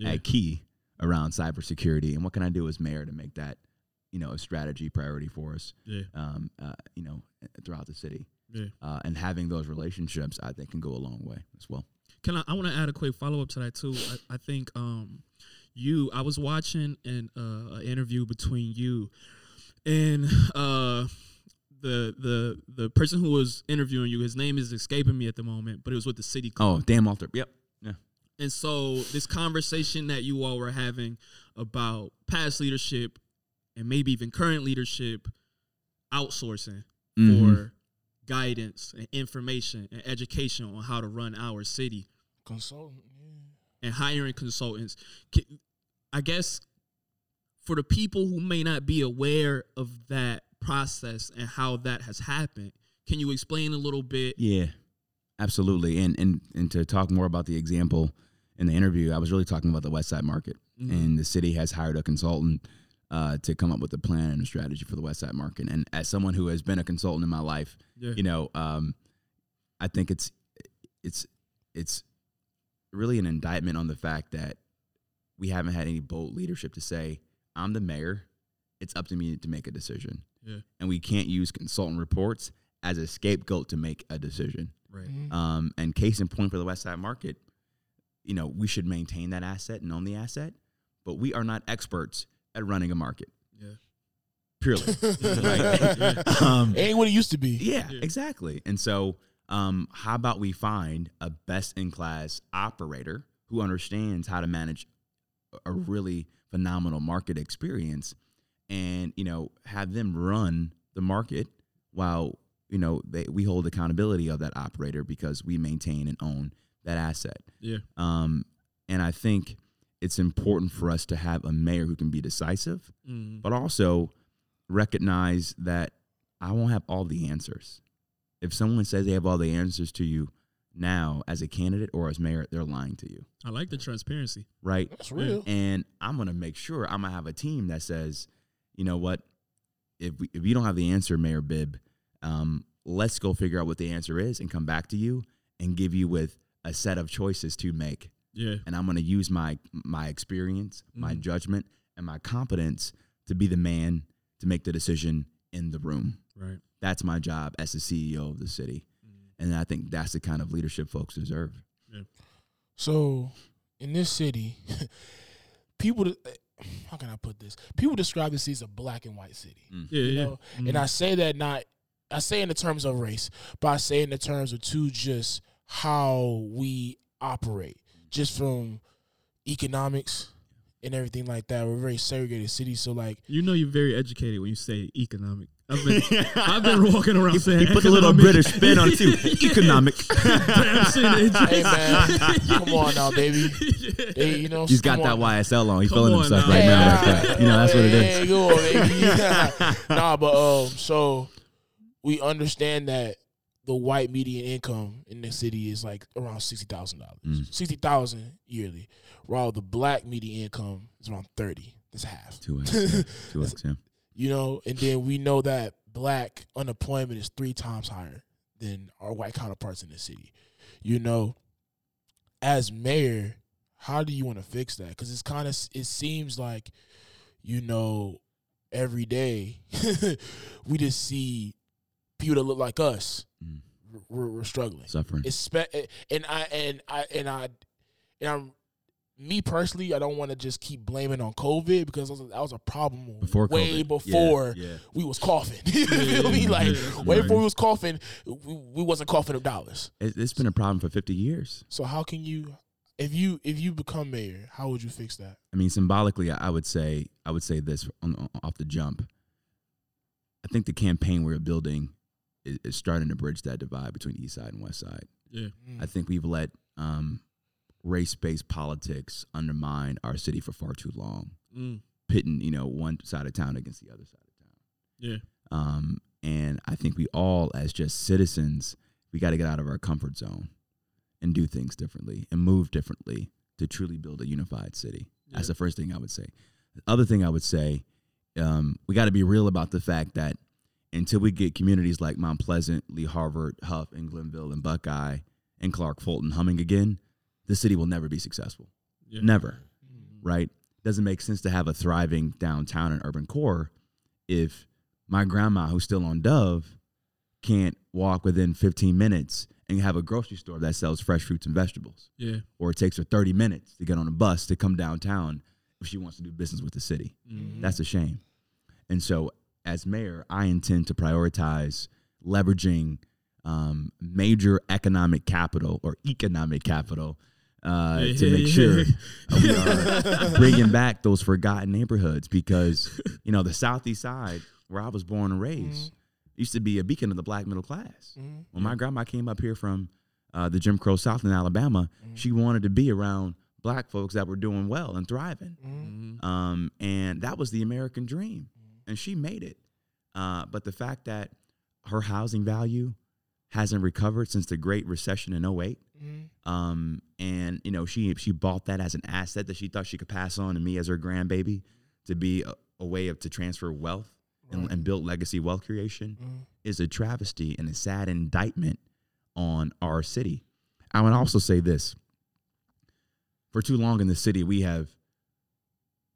at Key around cybersecurity, and what can I do as mayor to make that, you know, a strategy priority for us, um, uh, you know, throughout the city?" Uh, and having those relationships, I think, can go a long way as well. Can I? I want to add a quick follow up to that too. I, I think um, you. I was watching an uh, an interview between you and uh, the the the person who was interviewing you. His name is escaping me at the moment, but it was with the city. Club. Oh, damn, Alter. Yep. Yeah. And so this conversation that you all were having about past leadership and maybe even current leadership outsourcing Mhm. for guidance and information and education on how to run our city Consultant. Yeah. and hiring consultants. I guess for the people who may not be aware of that process and how that has happened, can you explain a little bit? Yeah, absolutely. And and and to talk more about the example in the interview, I was really talking about the West Side market, Mhm. and the city has hired a consultant uh, to come up with a plan and a strategy for the West Side market. And as someone who has been a consultant in my life, Yeah. you know, um, I think it's it's it's really an indictment on the fact that we haven't had any bold leadership to say, "I'm the mayor. It's up to me to make a decision." Yeah. And we can't use consultant reports as a scapegoat to make a decision. Right. Mhm. Um, and case in point for the West Side market, you know, we should maintain that asset and own the asset, but we are not experts at running a market. Yeah. Purely. Yeah. um, Ain't what it used to be. yeah, Yeah. exactly. And so, um, how about we find a best in class operator who understands how to manage a really phenomenal market experience and, you know, have them run the market while, you know, they, we hold accountability of that operator because we maintain and own that asset. Yeah. Um, and I think it's important for us to have a mayor who can be decisive, Mm. but also recognize that I won't have all the answers. If someone says they have all the answers to you now as a candidate or as mayor, they're lying to you, I like the transparency. right? That's real. And I'm gonna make sure I'm gonna have a team that says, you know what, if we, if you don't have the answer, Mayor Bibb, um, let's go figure out what the answer is and come back to you and give you with a set of choices to make Yeah. and I'm going to use my my experience, my Mhm. judgment, and my competence to be the man to make the decision in the room. Right. That's my job as the CEO of the city, mm-hmm. and I think that's the kind of leadership folks deserve. So in this city, people. Eh, how can I put this? People describe this as a black and white city. Mm. Yeah. You yeah. know, and mm-hmm. I say that not. I say in the terms of race, but I say in the terms of too just how we operate, just from economics and everything like that. We're a very segregated city, so like You know you're very educated when you say economic. I've been I've been walking around saying He put a little. British spin on it too. Economic. Hey man, come on now, baby. They, you know, He's got come that on. YSL on. He's Come feeling himself now. right now, like that. You know, that's what it is. Hey, go on, baby. nah, but um, so we understand that the white median income in the city is like around sixty thousand dollars, Mm. sixty thousand yearly, while the black median income is around thirty. That's half. Two X. yeah. Two X. Yeah. You know, and then we know that black unemployment is three times higher than our white counterparts in the city. You know, as mayor, how do you want to fix that? Because it's kind of it seems like, you know, every day we just see people that look like us. Mm. We're, we're struggling. Suffering. It's spe- and I and I and I and I'm me personally. I don't want to just keep blaming on COVID because that was, that was a problem Before way COVID. Before Yeah. we was coughing. you feel me? Like Yeah. way Right. before we was coughing, we, we wasn't coughing up dollars. It, it's been a problem for 50 years. So how can you, if you if you become mayor, how would you fix that? I mean, symbolically, I I would say I would say this on, on- off the jump. I think the campaign we're building is, is starting to bridge that divide between East Side and West Side. Yeah. I think we've let um, race-based politics undermine our city for far too long, Mm. pitting you know one side of town against the other side of town. Yeah. Um, and I think we all, as just citizens, we got to get out of our comfort zone. and do things differently and move differently to truly build a unified city. That's the first thing I would say. The other thing I would say, um, we got to be real about the fact that until we get communities like Mount Pleasant, Lee Harvard, Hough, and Glenville, and Buckeye, and Clark Fulton humming again, the city will never be successful. Yeah. Never. Mm-hmm. Right? Doesn't make sense to have a thriving downtown and urban core if my grandma, who's still on Dove, can't walk within 15 minutes and have a grocery store that sells fresh fruits and vegetables. Yeah. Or it takes her 30 minutes to get on a bus to come downtown if she wants to do business with the city. Mm-hmm. That's a shame. And so, as mayor, I intend to prioritize leveraging um, major economic capital or economic capital uh, to make sure we are bringing back those forgotten neighborhoods because you know the southeast side where I was born and raised used to be a beacon of the black middle class. When my grandma came up here from uh, the Jim Crow South in Alabama, she wanted to be around black folks that were doing well and thriving. Um, and that was the American dream. And she made it. Uh, but the fact that her housing value hasn't recovered since the Great Recession in 8 um, and you know she she bought that as an asset that she thought she could pass on to me as her grandbaby to be a, a way of to transfer wealth and, and build legacy wealth creation is a travesty and a sad indictment on our city. I would also say this: for too long in the city, we have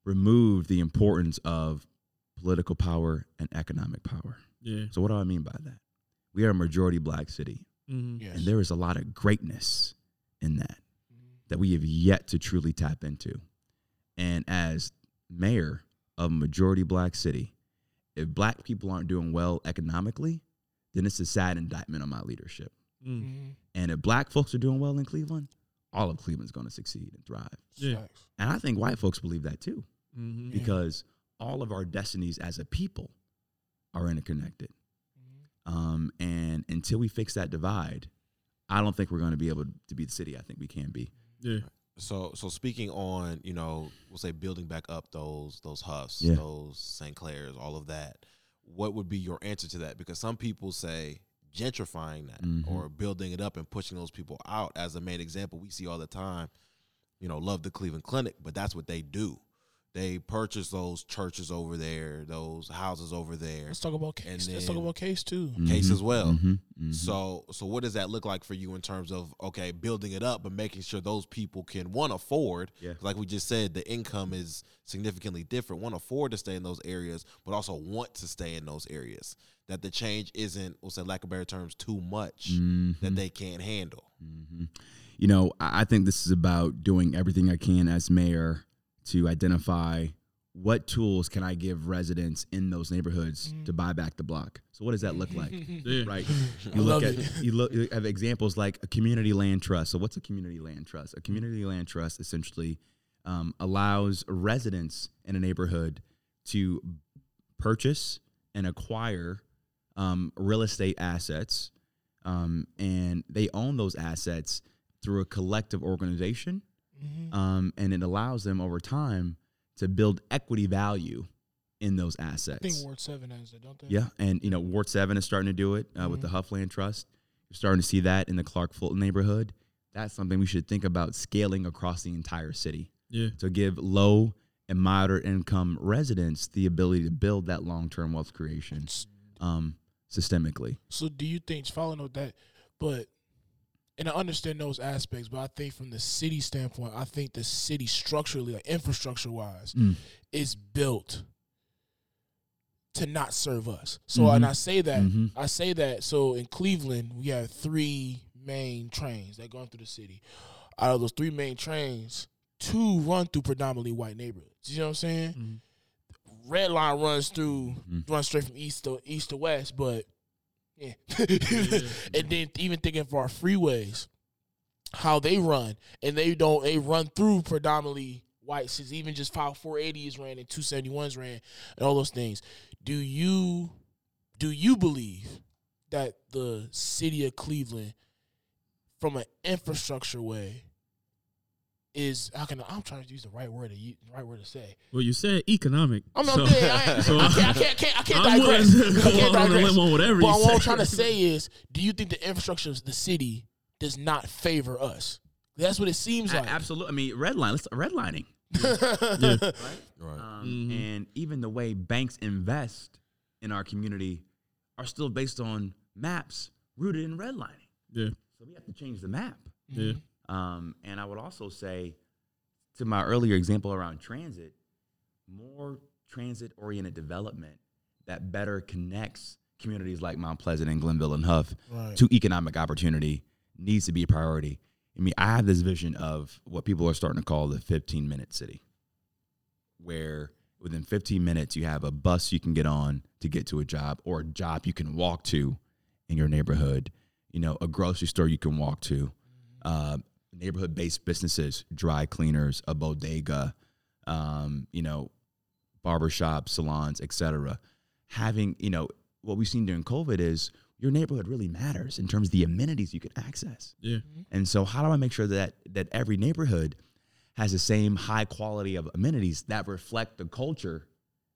removed the importance of political power and economic power. Yeah. So, what do I mean by that? We are a majority black city, Mm-hmm. Yes. and there is a lot of greatness in that that we have yet to truly tap into. And as mayor of a majority black city, if black people aren't doing well economically, then it's a sad indictment on my leadership. Mm. Mhm. And if black folks are doing well in Cleveland, all of Cleveland's going to succeed and thrive. Yeah. And I think white folks believe that too, Mm-hmm. because all of our destinies as a people are interconnected. Um, and until we fix that divide, I don't think we're going to be able to be the city I think we can be. Yeah. So so speaking on, you know, we'll say building back up those those Houghs, Yeah. those St. Clairs, all of that. What would be your answer to that? Because some people say gentrifying that Mhm. or building it up and pushing those people out as a main example we see all the time. You know, love the Cleveland Clinic, but that's what they do. They purchase those churches over there, those houses over there. Let's talk about case. Let's talk about case too. Case Mhm, as well. mhm, mhm. So so what does that look like for you in terms of okay, building it up but making sure those people can one afford Yeah. like we just said the income is significantly different. One afford to stay in those areas but also want to stay in those areas. That the change isn't we'll say lack of better terms too much that they can't handle. hmm You know, I I think this is about doing everything I can as mayor to identify what tools can I give residents in those neighborhoods to buy back the block. So what does that look like? Yeah. right? You look at it. you look you have examples like a community land trust. So what's a community land trust? A community land trust essentially um, allows residents in a neighborhood to purchase and acquire um, real estate assets, um, and they own those assets through a collective organization, um, and it allows them over time to build equity value in those assets. I think Ward Seven has it, don't they? Yeah, and you know Ward Seven is starting to do it uh, with the Hough land Trust. You're starting to see that in the Clark Fulton neighborhood. That's something we should think about scaling across the entire city Yeah. to give low and moderate income residents the ability to build that long term wealth creation um, systemically. So do you think following up that, but and I understand those aspects, but I think from the city standpoint, I think the city structurally, like infrastructure wise, Mm. is built to not serve us. So and Mhm. I say that Mhm. I say that so in Cleveland we have three main trains that go through the city. Out of those three main trains, two run through predominantly white neighborhoods. You know what I'm saying? Mhm. Red line runs through Mhm. runs straight from east to east to west, but yeah. And then even thinking for our freeways, how they run, and they don't they run through predominantly white cities. Even just how 480s ran and 271s ran, and all those things. Do you do you believe that the city of Cleveland, from an infrastructure way, is how can I, I'm trying to use the right word to use, right word to say. Well, you said economic. I'm not so- saying I, so I, can't, I can't, I can't, I can't I'm digress. willing to I can't out on a digress. on whatever But what I'm trying to say is, do you think the infrastructure of the city does not favor us. That's what it seems like. Absolutely. I mean, redline. Let's redlining. Yeah. Right. Um, Mhm. And even the way banks invest in our community are still based on maps rooted in redlining. Yeah. So we have to change the map. Yeah. Um, and I would also say, to my earlier example around transit, more transit oriented development that better connects communities like Mount Pleasant and Glenville and Hough Right. to economic opportunity needs to be a priority. I mean, I have this vision of what people are starting to call the 15 minute city, where within 15 minutes you have a bus you can get on to get to a job or a job you can walk to in your neighborhood, you know, a grocery store you can walk to, uh, neighborhood based businesses, dry cleaners, a bodega, um, you know, barbershops, salons, etc. Having, you know, what we've seen during COVID is your neighborhood really matters in terms of the amenities you can access. Yeah. And so how do I make sure that that every neighborhood has the same high quality of amenities that reflect the culture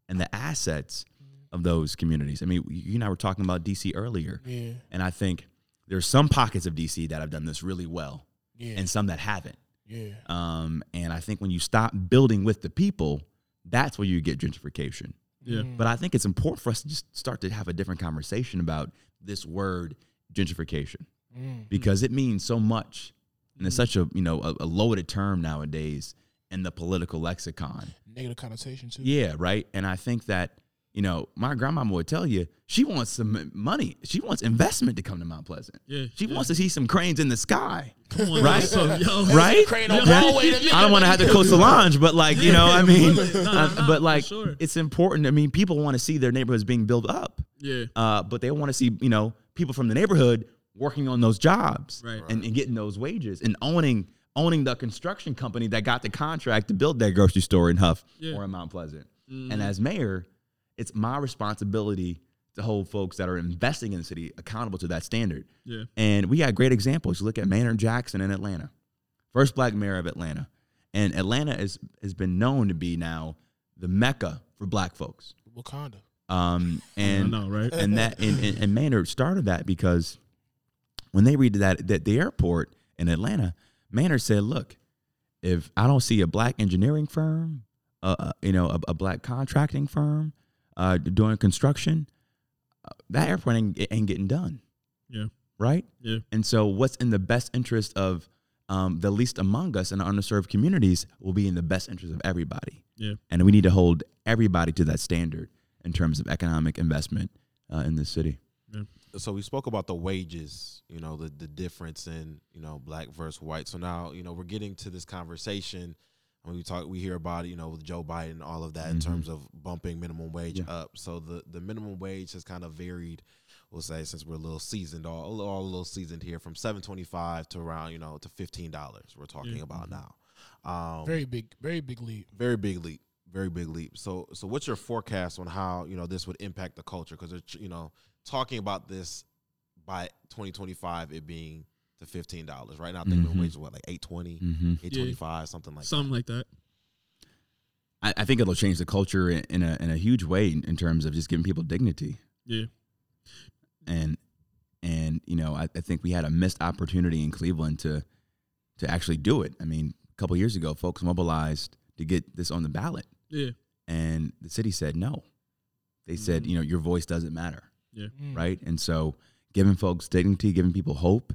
and the assets of those communities? I mean, you and I were talking about DC earlier, Yeah. and I think there's some pockets of DC that have done this really well Yeah. and some that haven't. yeah. Um, and I think when you stop building with the people, that's where you get gentrification. Yeah. Mm. But I think it's important for us to just start to have a different conversation about this word gentrification Mm. because it means so much, and it's such a you know a, a loaded term nowadays in the political lexicon. Negative connotation too. Yeah, right. And I think that you know my grandmama would tell you she wants some money, she wants investment to come to Mount Pleasant. Yeah. She yeah. wants to see some cranes in the sky. Come on, right? So, yo, right? Crane on Right? To. I don't want to have to coast Solange, but like you know, I mean, Nah, uh, nah, but like sure. it's important. I mean, people want to see their neighborhoods being built up, Yeah. uh, but they want to see you know people from the neighborhood working on those jobs Right. and, and getting those wages and owning owning the construction company that got the contract to build that grocery store in Hough Yeah. or in Mount Pleasant. Mhm. And as mayor, it's my responsibility to hold folks that are investing in the city accountable to that standard. Yeah. And we got great examples. You look at Maynard Jackson in Atlanta, first black mayor of Atlanta. And Atlanta is, has been known to be now the mecca for black folks. Wakanda. Um, I and know, right? and that and, and, and Maynard started that because when they read that that the airport in Atlanta, Maynard said, "Look, if I don't see a black engineering firm, uh, uh, you know, a, a black contracting firm uh, doing construction, uh, that airport ain't, ain't getting done." Yeah. Right. Yeah. And so, what's in the best interest of um, the least among us in underserved communities will be in the best interest of everybody. Yeah. And we need to hold everybody to that standard in terms of economic investment uh, in the city. so we spoke about the wages, you know, the the difference in you know black versus white. So now you know we're getting to this conversation. When we talk, we hear about it, you know, with Joe Biden and all of that in Mhm. terms of bumping minimum wage Yeah. up. So the the minimum wage has kind of varied. We'll say since we're a little seasoned, all all a little seasoned here, from seven twenty five to around you know to fifteen dollars. We're talking Yeah. about now. Um, Very big, very big leap. very big leap very big leap so so what's your forecast on how you know this would impact the culture because it's you know talking about this by 2025 it being to $15 right now i think minimum Mhm. wage is what like 820 Mm-hmm. 825 something like Something like that. I, I think it'll change the culture in, in a in a huge way in, in terms of just giving people dignity Yeah. and and you know I, I think we had a missed opportunity in Cleveland to to actually do it. I mean, a couple years ago, folks mobilized to get this on the ballot, Yeah. and the city said no. They said, Mhm. you know, your voice doesn't matter. Mm. right? And so giving folks dignity, giving people hope,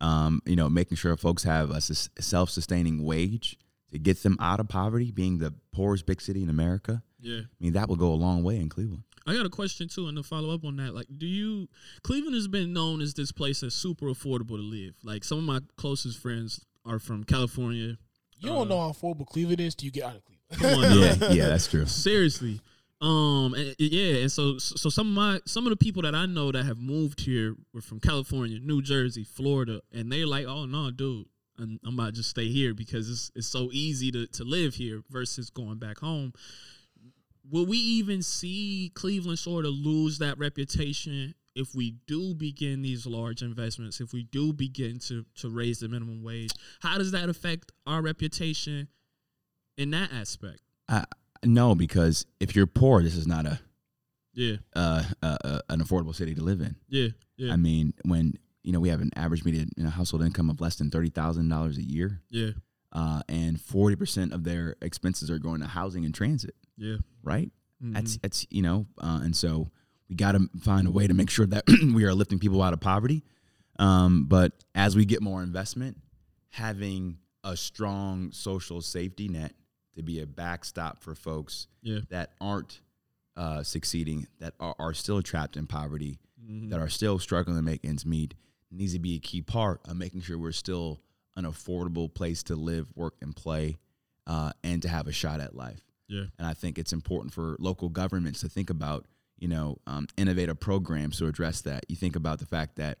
um, you know, making sure folks have a sus- self-sustaining wage to get them out of poverty, being the poorest big city in America. Yeah. I mean, that will go a long way in Cleveland. I got a question too, and to follow up on that, like, do you Cleveland has been known as this place that's super affordable to live. Like, some of my closest friends are from California. You don't know how affordable Cleveland is till you get out of Cleveland. Come on. Yeah, yeah, that's true. Seriously. Um and, yeah, and so so some of my some of the people that I know that have moved here were from California, New Jersey, Florida, and they're like, "Oh no, dude, I'm, I'm about to just stay here because it's it's so easy to to live here versus going back home." Will we even see Cleveland sort of lose that reputation if we do begin these large investments? If we do begin to to raise the minimum wage, how does that affect our reputation in that aspect? No, because if you're poor, this is not a Yeah, uh, uh, uh, an affordable city to live in. yeah, yeah. I mean, when you know, we have an average median you know, household income of less than thirty thousand dollars a year, Yeah. uh, and forty percent of their expenses are going to housing and transit. Yeah. Right? Mhm. That's that's you know, uh, and so we got to find a way to make sure that we are lifting people out of poverty. Um, but as we get more investment, having a strong social safety net to be a backstop for folks yeah. that aren't uh, succeeding, that are, are still trapped in poverty, Mhm. that are still struggling to make ends meet, needs to be a key part of making sure we're still an affordable place to live, work, and play, uh, and to have a shot at life. Yeah. And I think it's important for local governments to think about, you know, um, innovative programs to address that. You think about the fact that,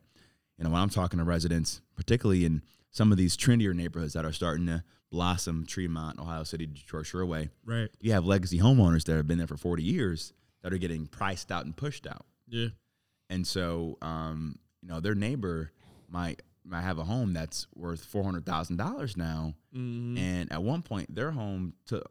you know, when I'm talking to residents, particularly in some of these trendier neighborhoods that are starting to blossom, Tremont, Ohio City, Detroit, Shoreway, Right. you have legacy homeowners that have been there for 40 years that are getting priced out and pushed out. Yeah. And so, um, you know, their neighbor might might have a home that's worth four hundred thousand dollars now, Mhm. and at one point their home to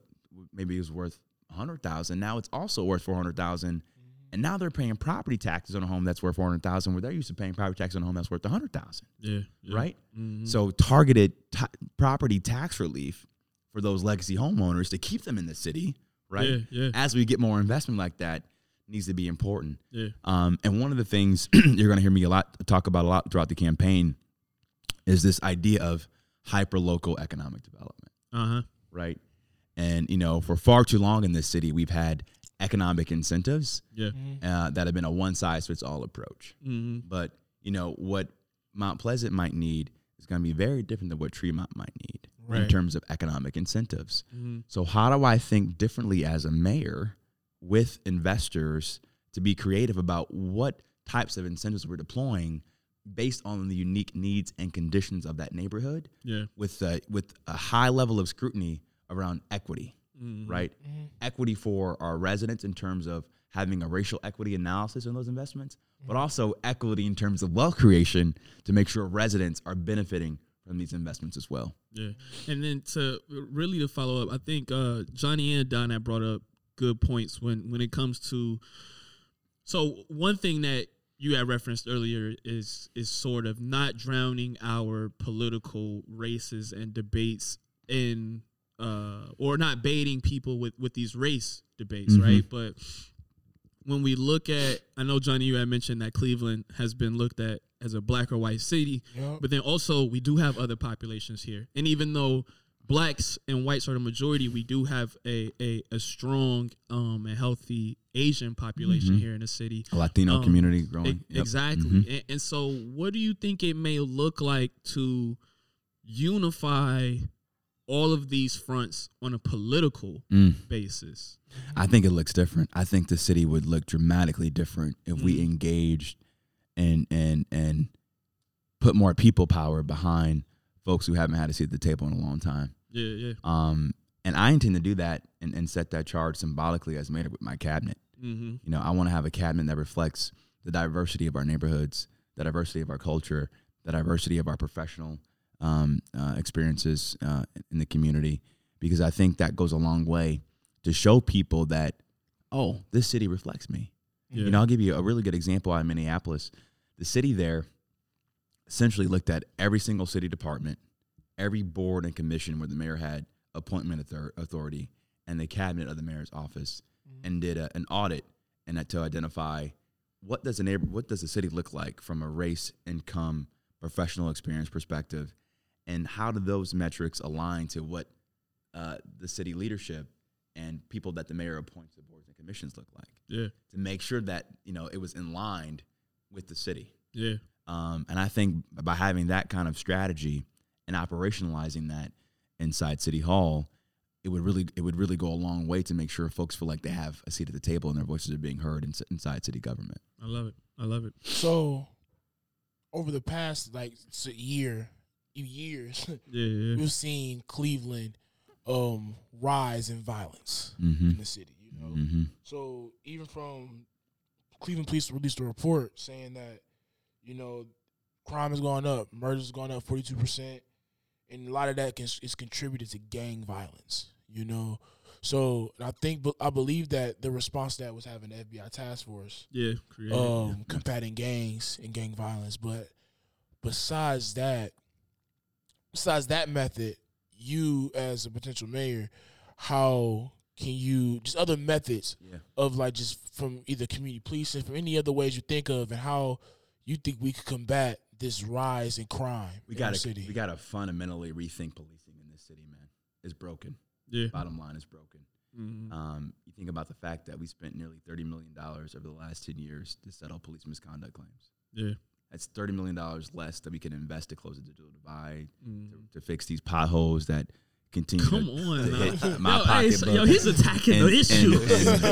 maybe it was worth hundred thousand. Now it's also worth four hundred thousand, and now they're paying property taxes on a home that's worth four hundred thousand, where they're used to paying property tax on a home that's worth a hundred thousand, Yeah. yeah. right? Mhm. So targeted ta property tax relief for those legacy homeowners to keep them in the city, right? Yeah. Yeah. As we get more investment like that, needs to be important. Yeah. Um, and one of the things you're going to hear me a lot talk about a lot throughout the campaign is this idea of hyper local economic development, Uh huh. right? And you know, for far too long in this city, we've had economic incentives Yeah. uh, that have been a one size fits all approach. hmm But you know what Mount Pleasant might need is going to be very different than what Tremont might need in terms of economic incentives. hmm So how do I think differently as a mayor with investors to be creative about what types of incentives we're deploying based on the unique needs and conditions of that neighborhood Yeah. with a, with a high level of scrutiny around equity, Mhm. right? Equity for our residents in terms of having a racial equity analysis on those investments, but also equity in terms of wealth creation to make sure residents are benefiting from these investments as well. Yeah, and then to really to follow up, I think uh, Johnny and Don have brought up good points when when it comes to. So one thing that you had referenced earlier is is sort of not drowning our political races and debates in uh, or not baiting people with with these race debates, Mhm. right? But when we look at, I know Johnny, you had mentioned that Cleveland has been looked at as a black or white city. Yep. But then also we do have other populations here, and even though blacks and whites are the majority, we do have a a, a strong um and healthy Asian population Mhm. here in the city. A Latino Um, community E- growing. Yep. Exactly. Mhm. And, and so, what do you think it may look like to unify all of these fronts on a political Mm. basis? I think it looks different. I think the city would look dramatically different if we Mm. engaged and and and put more people power behind folks who haven't had a seat at the table in a long time. Yeah, yeah. Um, and I intend to do that and, and set that charge symbolically as mayor with my cabinet. Mm-hmm. You know, I want to have a cabinet that reflects the diversity of our neighborhoods, the diversity of our culture, the diversity of our professional um, uh, experiences uh, in the community, because I think that goes a long way to show people that, oh, this city reflects me. Yeah. You know, I'll give you a really good example out of Minneapolis. The city there essentially looked at every single city department, every board and commission where the mayor had appointment author- authority, and the cabinet of the mayor's office, and did a, an audit and that to identify what does a neighbor, what does the city look like from a race, income, professional experience perspective, and how do those metrics align to what uh, the city leadership and people that the mayor appoints to boards and commissions look like Yeah, to make sure that you know it was in line with the city. yeah. Um, and I think by having that kind of strategy and operationalizing that inside City Hall, it would really it would really go a long way to make sure folks feel like they have a seat at the table and their voices are being heard in, inside city government. I love it. I love it. So, over the past like year, years, Yeah, yeah. we've seen Cleveland um rise in violence Mm-hmm. in the city. You know, Mm-hmm. so even from Cleveland police released a report saying that you know crime has gone up, murders has gone up forty two percent, and a lot of that can, is contributed to gang violence. You know, so I think I believe that the response to that was having the FBI task force Yeah, creative. um, combating gangs and gang violence. But besides that, besides that method, you as a potential mayor, how can you just other methods Yeah. of like just from either community policing, from any other ways you think of, and how you think we could combat this rise in crime We in got to city? we got to fundamentally rethink policing in this city, man. It's broken. Yeah. Bottom line is broken. Mhm. Um, you think about the fact that we spent nearly thirty million dollars over the last ten years to settle police misconduct claims. Yeah. That's thirty million dollars less that we can invest to close the digital divide, Mhm. to, to fix these potholes that continue. Come to, on, to hit my Yo, hey, pocketbook. yo, he's attacking and, the issue. and-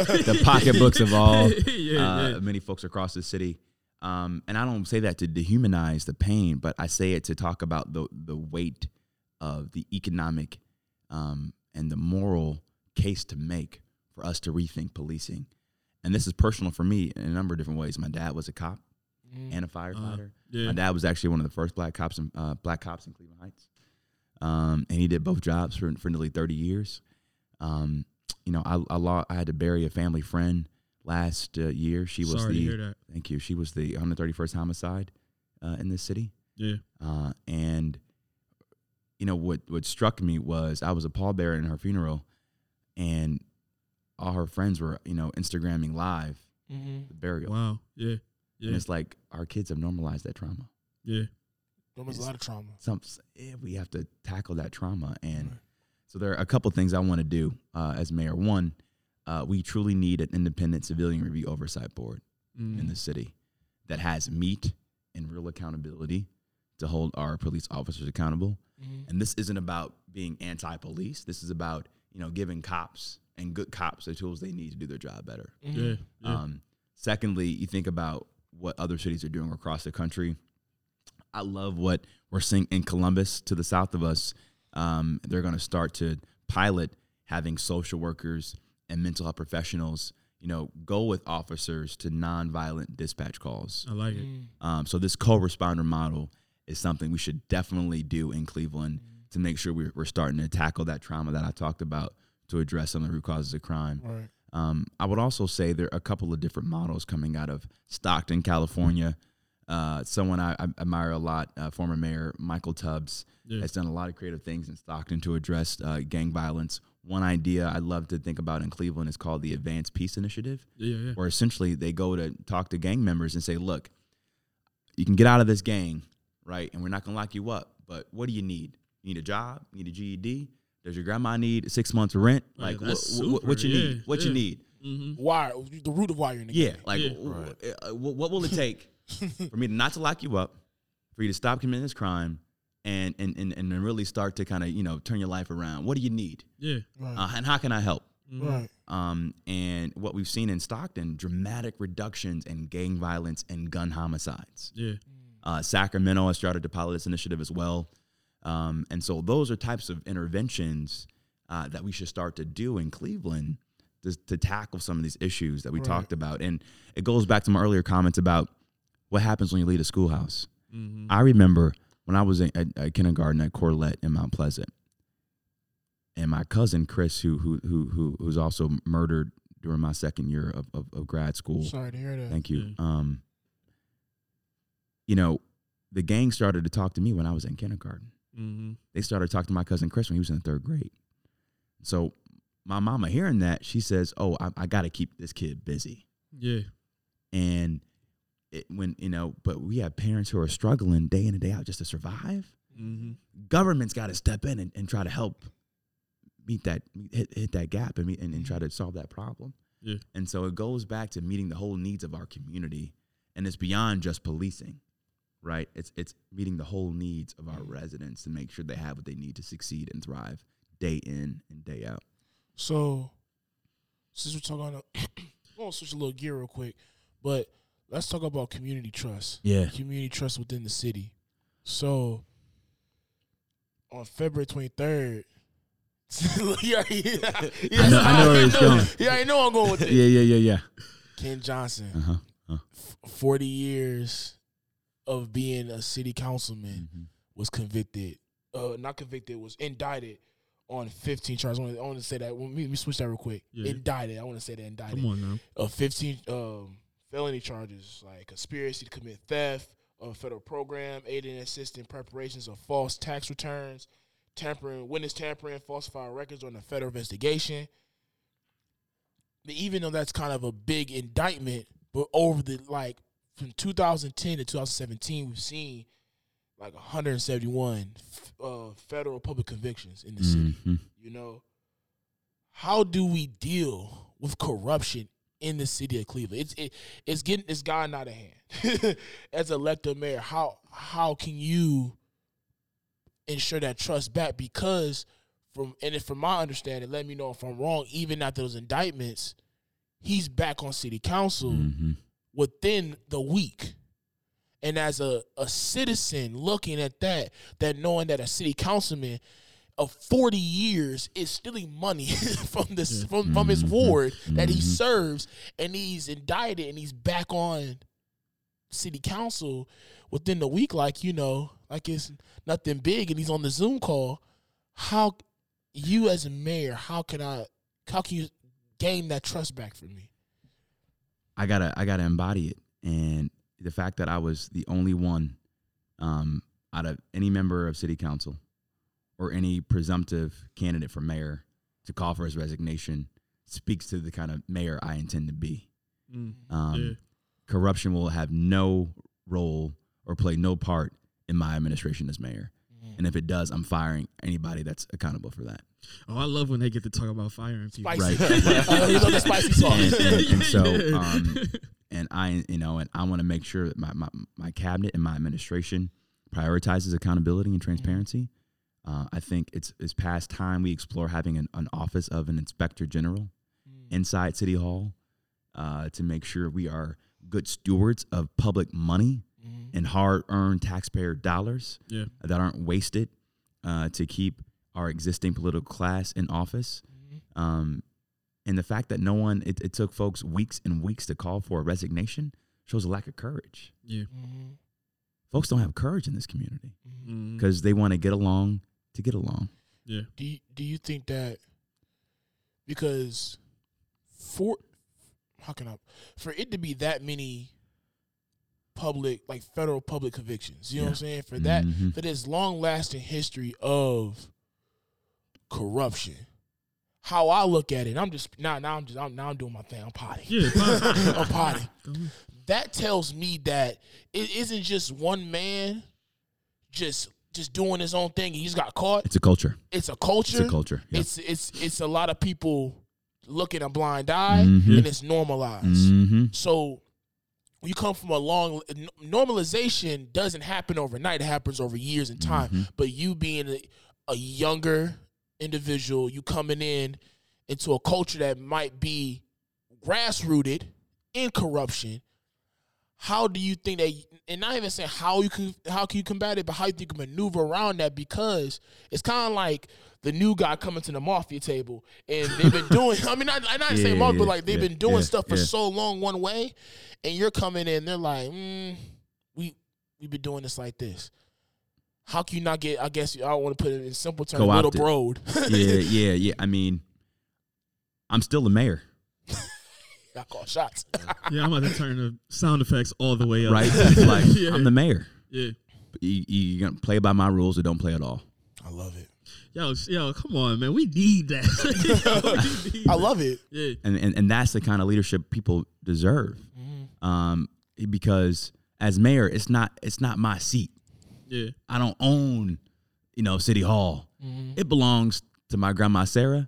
and the pocketbooks of all yeah, uh, yeah. many folks across the city. Um, and I don't say that to dehumanize the pain, but I say it to talk about the the weight of the economic um, and the moral case to make for us to rethink policing. And this is personal for me in a number of different ways. My dad was a cop Mhm. and a firefighter. yeah. My dad was actually one of the first black cops in uh, black cops in Cleveland Heights, um, and he did both jobs for for nearly thirty years. Um, you know, I I, I had to bury a family friend last uh, year. She was Sorry the thank you. She was the 131st homicide uh, in this city, Yeah. uh, and you know what what struck me was I was a pallbearer in her funeral, and all her friends were you know Instagramming live Mhm. the burial, Wow. Yeah. Yeah. and it's like our kids have normalized that trauma. Yeah. There was a lot of trauma. some eh, we have to tackle that trauma and Right. so there are a couple things i want to do uh, as mayor one uh, we truly need an independent civilian review oversight board Mm. in the city that has meat and real accountability to hold our police officers accountable Mhm. and this isn't about being anti-police this is about you know giving cops and good cops the tools they need to do their job better Mhm. Yeah. Yeah. um, secondly, you think about what other cities are doing across the country. I love what we're seeing in Columbus to the south of us. Um, they're going to start to pilot having social workers and mental health professionals, you know, go with officers to nonviolent dispatch calls. I like it. Mhm. Um, so this co-responder model is something we should definitely do in Cleveland to make sure we're, we're starting to tackle that trauma that I talked about to address some of the root causes of crime. Right. Um, I would also say there are a couple of different models coming out of Stockton, California. Uh, someone I, I admire a lot, uh, former mayor Michael Tubbs, Yeah. has done a lot of creative things in Stockton to address uh, gang violence. One idea I'd love to think about in Cleveland is called the Advance Peace Initiative, Yeah. Yeah. where essentially they go to talk to gang members and say, look, you can get out of this gang, right? And we're not going to lock you up, but what do you need? You need a job? You need a GED? Does your grandma need six months rent? Right, Like, that's what, what, what you super, need? yeah, What you need? Mm-hmm. Why? The root of why you're in the Yeah, gang. like Yeah. w- Right. uh, what, what will it take for me not to lock you up, for you to stop committing this crime, and and and, and then really start to kind of you know turn your life around? What do you need, Yeah. Right. uh, and how can I help? Mhm. right. Um, and what we've seen in Stockton, dramatic reductions in gang violence and gun homicides. Yeah. Uh, Sacramento has started to pilot this initiative as well. Um, and so those are types of interventions uh, that we should start to do in Cleveland to, to tackle some of these issues that we Right. talked about. And it goes back to my earlier comments about what happens when you leave a schoolhouse. Mm-hmm. I remember when I was in, at, at kindergarten at Corlett in Mount Pleasant, and my cousin Chris, who who who, who who's also murdered during my second year of, of, of grad school. Sorry to hear that. Thank you. Yeah. Um, you know, the gang started to talk to me when I was in kindergarten. Mm-hmm. They started talking to my cousin Chris when he was in the third grade. So my mama hearing that, she says, "Oh, I, I got to keep this kid busy." Yeah. And it, when you know, but we have parents who are struggling day in and day out just to survive. Mm-hmm. Government's got to step in and, and try to help meet that hit, hit that gap and, meet, and and try to solve that problem. Yeah. And so it goes back to meeting the whole needs of our community, and it's beyond just policing, right? It's it's meeting the whole needs of our residents to make sure they have what they need to succeed and thrive day in and day out. So, since we're talking, on, I want to switch a little gear real quick, but let's talk about community trust. Yeah. Community trust within the city. So, on February twenty third. yeah, yeah, I know- I know where it's going. Yeah, I know I'm going with it. Yeah, yeah, yeah, yeah. Ken Johnson, Uh huh. f- 40 years of being a city councilman, Mm-hmm. was convicted. Uh, not convicted, was indicted on 15 charges. I want to, I want to say that. Let me, let me switch that real quick. Yeah. Indicted. I want to say that indicted. Come on now. Of 15 um, felony charges like conspiracy to commit theft, of a federal program, aiding and assisting preparations of false tax returns, tampering, witness tampering, falsifying records on a federal investigation. But even though that's kind of a big indictment, but over the like from 2010 to 2017, we've seen like 171 uh, federal public convictions in the city. Mhm. You know, how do we deal with corruption in the city of Cleveland? It's it, it's getting it's gotten out of hand. As elected mayor, how how can you ensure that trust back? Because from and if from my understanding, let me know if I'm wrong. Even after those indictments, he's back on city council Mhm. Within the week. And as a, a citizen looking at that, that knowing that a city councilman of 40 years is stealing money from this from, from his Mhm. ward that he Mhm. serves and he's indicted and he's back on city council within the week like you know like it's nothing big and he's on the zoom call how you as a mayor how can i how can you gain that trust back from me I gotta I gotta embody it, and the fact that I was the only one um, out of any member of city council or any presumptive candidate for mayor to call for his resignation speaks to the kind of mayor I intend to be. Mm. Um, Yeah. Corruption will have no role or play no part in my administration as mayor, and if it does, I'm firing anybody that's accountable for that. Oh, I love when they get to talk about firing people. spicy Right. uh, he's on the spicy and, sauce and, and so um, and I you know and I want to make sure that my, my my cabinet and my administration prioritizes accountability and transparency. Uh, I think it's it's past time we explore having an, an office of an inspector general inside City Hall uh, to make sure we are good stewards of public money and hard earned taxpayer dollars Yeah. that aren't wasted uh, to keep our existing political class in office. Um, and the fact that no one, it, it took folks weeks and weeks to call for a resignation shows a lack of courage. Yeah. Folks don't have courage in this community Mm. because they want to get along to get along. Yeah. do you, do you think that because for how can I for it to be that many public like federal public convictions, you know what I'm saying? For that Mhm. for this long lasting history of corruption. How I look at it, I'm just now now I'm just I'm, now I'm doing my thing. I'm potty. Yeah. I'm potty. That tells me that it isn't just one man just just doing his own thing. He's got caught. It's a culture. It's a culture. It's a culture. Yeah. It's it's it's a lot of people looking a blind eye, Mhm. and it's normalized. hmm So you come from a long normalization doesn't happen overnight. It happens over years and time. Mhm. But you being a, a younger individual, you coming in into a culture that might be grassrooted in corruption. How do you think that? And not even saying how you can how can you combat it, but how you think you can maneuver around that because it's kind of like the new guy coming to the mafia table and they've been doing. I mean, not, I'm not saying Yeah, mafia, but like they've yeah, been doing yeah, stuff for yeah. so long one way, and you're coming in. They're like, mm, we we've been doing this like this. How can you not get? I guess I don't want to put it in simple terms. Little Co-opted. broed. yeah, yeah, yeah. I mean, I'm still the mayor, I call shots. Yeah, I'm about to turn the sound effects all the way up. right? like Yeah. I'm the mayor. Yeah. You, you, you're gonna play by my rules or don't play at all. I love it. Yo, yo, come on, man. We need that. We need I love it. Yeah. and, and and that's the kind of leadership people deserve. Um, because as mayor, it's not it's not my seat. Yeah. I don't own, you know, City Hall. It belongs to my grandma Sarah.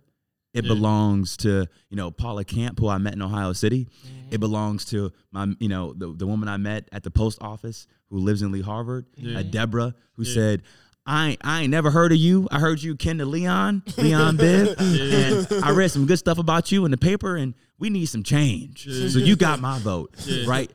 It Yeah. belongs to you know Paula Camp, who I met in Ohio City. It belongs to my you know the the woman I met at the post office who lives in Lee Harvard, Yeah. uh, Deborah, who Yeah. said. I, ain't- I ain't never heard of you. I heard you kin to Leon, Leon Bibb, and I read some good stuff about you in the paper, and we need some change. Yeah. So you got my vote, Yeah. right?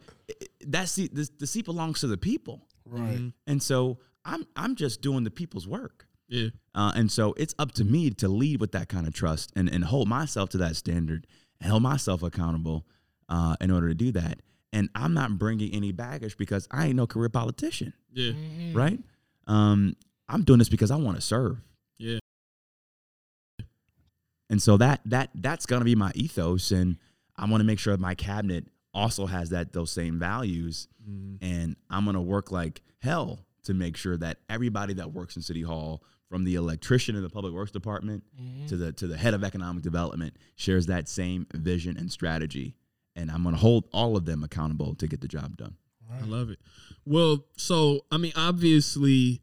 That seat, the, the seat belongs to the people, Right. And so I'm I'm just doing the people's work. Yeah. Uh, and so it's up to me to lead with that kind of trust and, and hold myself to that standard and hold myself accountable uh, in order to do that. And I'm not bringing any baggage because I ain't no career politician, Yeah. right? Um, I'm doing this because I want to serve. Yeah. And so that that that's gonna be my ethos, and I want to make sure my cabinet also has that those same values, and I'm gonna work like hell to make sure that everybody that works in City Hall, from the electrician in the Public Works Department to the to the head of economic development, shares that same vision and strategy, and I'm gonna hold all of them accountable to get the job done. I love it. Well, so I mean, obviously,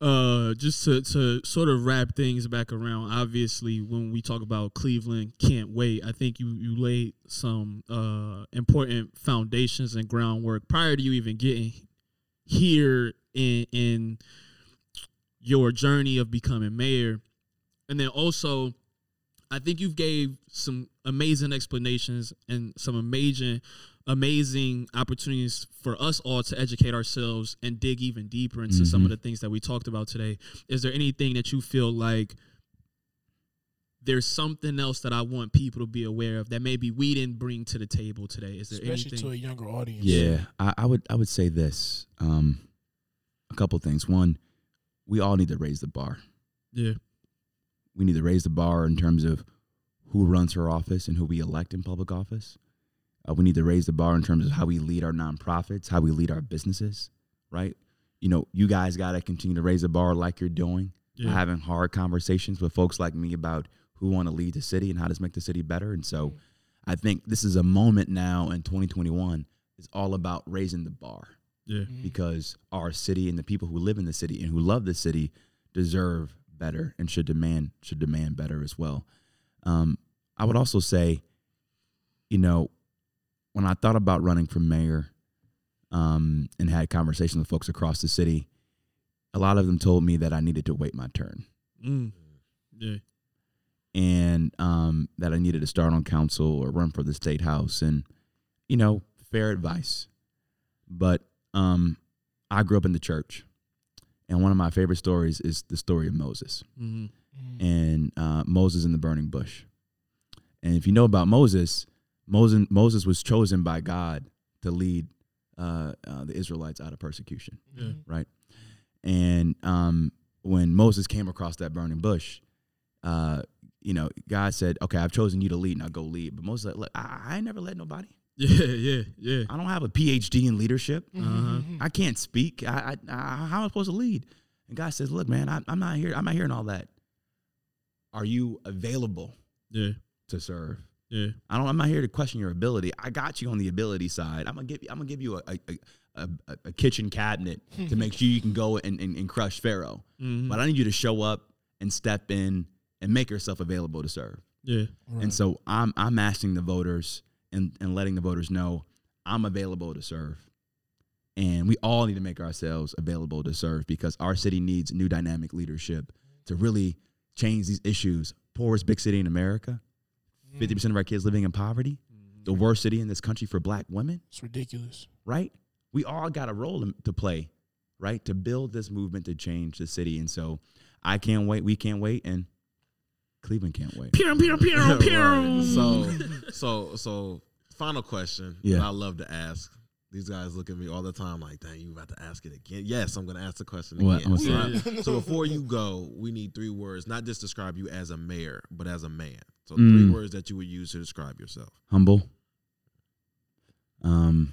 uh, just to to sort of wrap things back around. Obviously, when we talk about Cleveland, can't wait. I think you you laid some uh important foundations and groundwork prior to you even getting here in in your journey of becoming mayor, and then also. I think you've gave some amazing explanations and some amazing amazing opportunities for us all to educate ourselves and dig even deeper into some of the things that we talked about today. Is there anything that you feel like there's something else that I want people to be aware of that maybe we didn't bring to the table today? Is there especially anything? to a younger audience. Yeah, I, I would I would say this. Um, a couple things. One, we all need to raise the bar. yeah, We need to raise the bar in terms of who runs for office and who we elect in public office. Uh, we need to raise the bar in terms of how we lead our nonprofits, how we lead our businesses. Right? You know, you guys got to continue to raise the bar like you're doing, Yeah. having hard conversations with folks like me about who want to lead the city and how to make the city better. And so, I think this is a moment now in 2021. It's all about raising the bar yeah, because our city and the people who live in the city and who love the city deserve better and should demand should demand better as well. Um, I would also say, you know, when I thought about running for mayor um, and had conversations with folks across the city, a lot of them told me that I needed to wait my turn mm. yeah, and um, that I needed to start on council or run for the state house. And, you know, fair advice. But um, I grew up in the church. And one of my favorite stories is the story of Moses hmm and uh, Moses in the burning bush. And if you know about Moses, Moses, Moses was chosen by God to lead uh, uh, the Israelites out of persecution yeah, right? And um, when Moses came across that burning bush, uh, you know, God said, "Okay, I've chosen you to lead. Now go lead." But Moses, said, "Look, I, I ain't never led nobody. yeah, yeah, yeah. I don't have a PhD in leadership. Uh-huh. I can't speak. I, I, I, how am I supposed to lead?" And God says, "Look, man, I, I'm not here. I'm not hearing all that. Are you available Yeah, to serve?" yeah, I don't. I'm not here to question your ability. I got you on the ability side. I'm gonna give. You, I'm gonna give you a a, a, a, a kitchen cabinet to make sure you can go and, and, and crush Pharaoh. Mhm. But I need you to show up and step in and make yourself available to serve. yeah, And so I'm I'm asking the voters and and letting the voters know I'm available to serve. And we all need to make ourselves available to serve because our city needs new dynamic leadership to really change these issues. Poorest big city in America, mm. 50% of our kids living in poverty, mm-hmm. the worst city in this country for black women, It's ridiculous. right? We all got a role to- to play, right? To build this movement to change the city. And so I can't wait. We can't wait. And Cleveland can't wait. pew, pew, pew, pew. So, so, so, final question. Yeah. that I love to ask. These guys look at me all the time like, "Dang, you about to ask it again?" Yes, I'm going to ask the question What? again. Yeah, Right? So before you go, we need three words, not just describe you as a mayor, but as a man. So Mm. three words that you would use to describe yourself. Humble, um,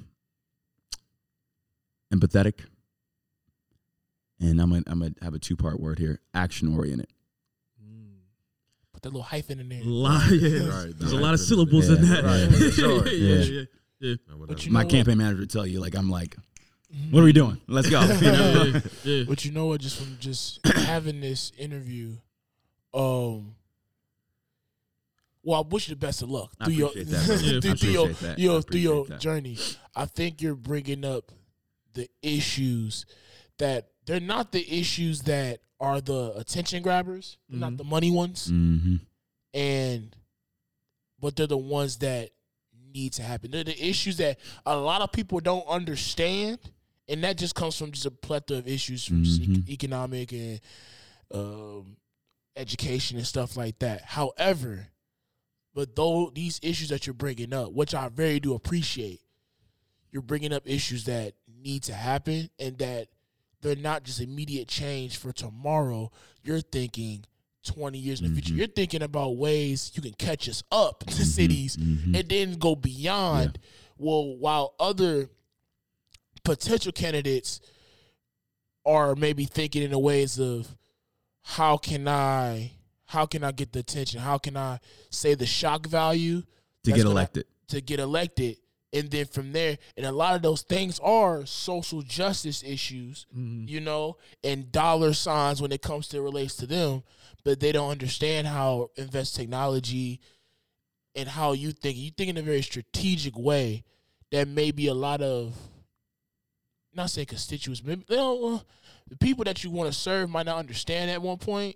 empathetic, and I'm I'm gonna have a two part word here: action oriented. Put that little hyphen in there. Lot, yeah. Right, There's a lot of syllables in that. right, sure. yeah, Yeah. yeah, yeah. But you My know campaign manager would tell you like I'm like, what are we doing? Let's go. You know? yeah, yeah. But you know what? Just from just having this interview, um, well, I wish you the best of luck I through your appreciate. Yeah. through, your, that. your through your that. journey. I think you're bringing up the issues that they're not the issues that are the attention grabbers, they're not the money ones, Mm-hmm. and but they're the ones that need to happen. They're the issues that a lot of people don't understand, and that just comes from just a plethora of issues from just e- economic and um, education and stuff like that. However, but though these issues that you're bringing up, which I very do appreciate, you're bringing up issues that need to happen and that they're not just immediate change for tomorrow. You're thinking 20 years in the future. Mhm. You're thinking about ways you can catch us up to Mhm, cities mhm. and then go beyond well, while other potential candidates are maybe thinking in the ways of how can I how can I get the attention? How can I say the shock value to get elected. to get elected? And then from there, and a lot of those things are social justice issues, Mhm. you know, and dollar signs when it comes to it relates to them, but they don't understand how invest technology and how you think. You think in a very strategic way that maybe a lot of not say constituents, maybe you know, the people that you want to serve might not understand at one point,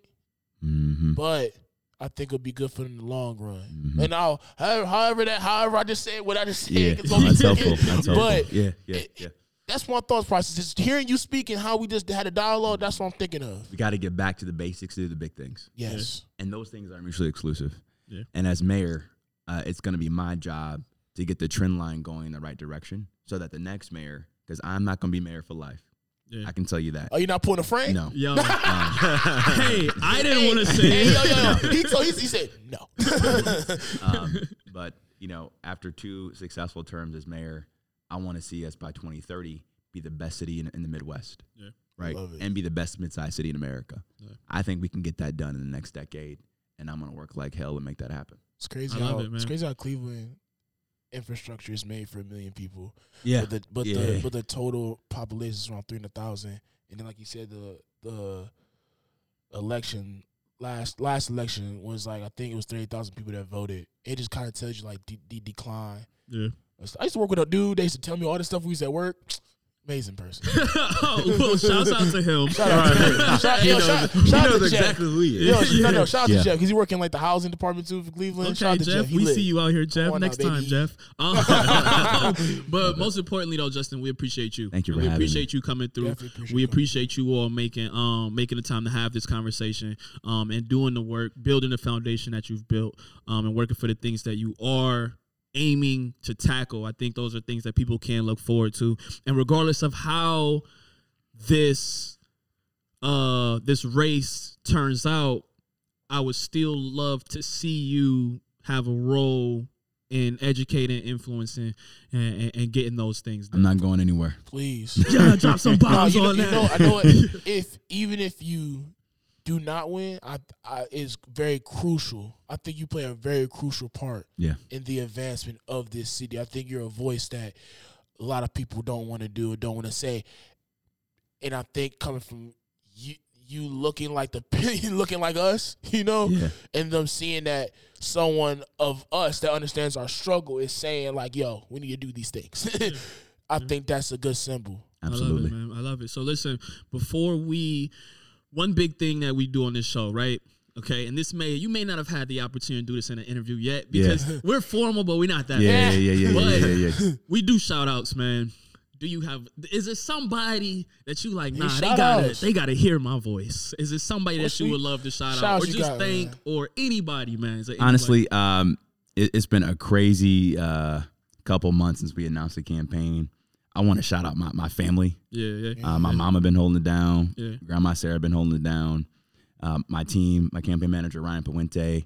hmm but I think it'll be good for them in the long run. Mhm. And I'll however, however that however I just said what I just said, Yeah, it's gonna that's taken. helpful. That's helpful. But yeah, yeah, it- yeah. that's my thought process. Just hearing you speak and how we just had a dialogue, that's what I'm thinking of. We got to get back to the basics, to do the big things. Yes. and those things are mutually exclusive. Yeah. And as mayor, uh, it's going to be my job to get the trend line going in the right direction, so that the next mayor, because I'm not going to be mayor for life. Yeah. I can tell you that. Are you not pulling a Frank? No. Yo, Um, hey, I didn't want to say Hey, yo, yo, yo. He, told, he, he said no. um, but you know, after two successful terms as mayor, I want to see us by 2030 be the best city in, in the Midwest. Yeah. Right. Love it. And be the best mid-sized city in America. Yeah. I think we can get that done in the next decade, and I'm going to work like hell to make that happen. It's crazy I love how it, man. it's crazy how Cleveland infrastructure is made for a million people. Yeah. But the but Yeah. the but the total population is around three hundred thousand. And then like you said, the the election last last election was like I think it was thirty thousand people that voted. It just kind of tells you like the, the decline. Yeah. I used to work with a dude. They used to tell me all this stuff we used at work. Amazing person. oh, well, shouts out to him. Shout out to Jeff. Shout, yo, shout, shout out knows to Jeff. exactly who he is. Yo, no, no, shout out Yeah. to Jeff because he working like the housing department too for Cleveland. shout Okay, out to Jeff, Jeff. We lit. see you out here, Jeff. Next now, time. Jeff. Um, but most importantly, though, Justin, we appreciate you. Thank you And for We having appreciate you coming through. Appreciate we appreciate you all making um making the time to have this conversation um and doing the work, building the foundation that you've built um and working for the things that you are aiming to tackle. I think those are things that people can look forward to. And regardless of how this uh this race turns out, I would still love to see you have a role in educating, influencing, and, and, and getting those things I'm not going anywhere. Please. Yeah, drop some No, bombs you know, on you that. know, I know what, if even if you do not win, I, I is very crucial. I think you play a very crucial part Yeah. in the advancement of this city. I think you're a voice that a lot of people don't want to do or don't want to say. And I think coming from you you looking like the looking like us, you know, Yeah. and them seeing that someone of us that understands our struggle is saying like, "Yo, we need to do these things." I think that's a good symbol. Absolutely. I love it, man. I love it. So listen, before we one big thing that we do on this show, right? Okay, and this may you may not have had the opportunity to do this in an interview yet Yeah. because we're formal, but we're not that. Yeah, yeah, yeah, yeah, But- yeah, yeah, yeah. We do shout outs, man. Do you have is it somebody that you like, nah, they gotta outs. they gotta hear my voice? Is it somebody What that you would love to shout shout out? Or just got, thank man? or anybody, man? Is anybody? Honestly, um, it, it's been a crazy uh, couple months since we announced the campaign. I want to shout out my, my family. Yeah, yeah. Uh, my mama been holding it down. Yeah. Grandma Sarah been holding it down. Um, my team, my campaign manager Ryan Puente,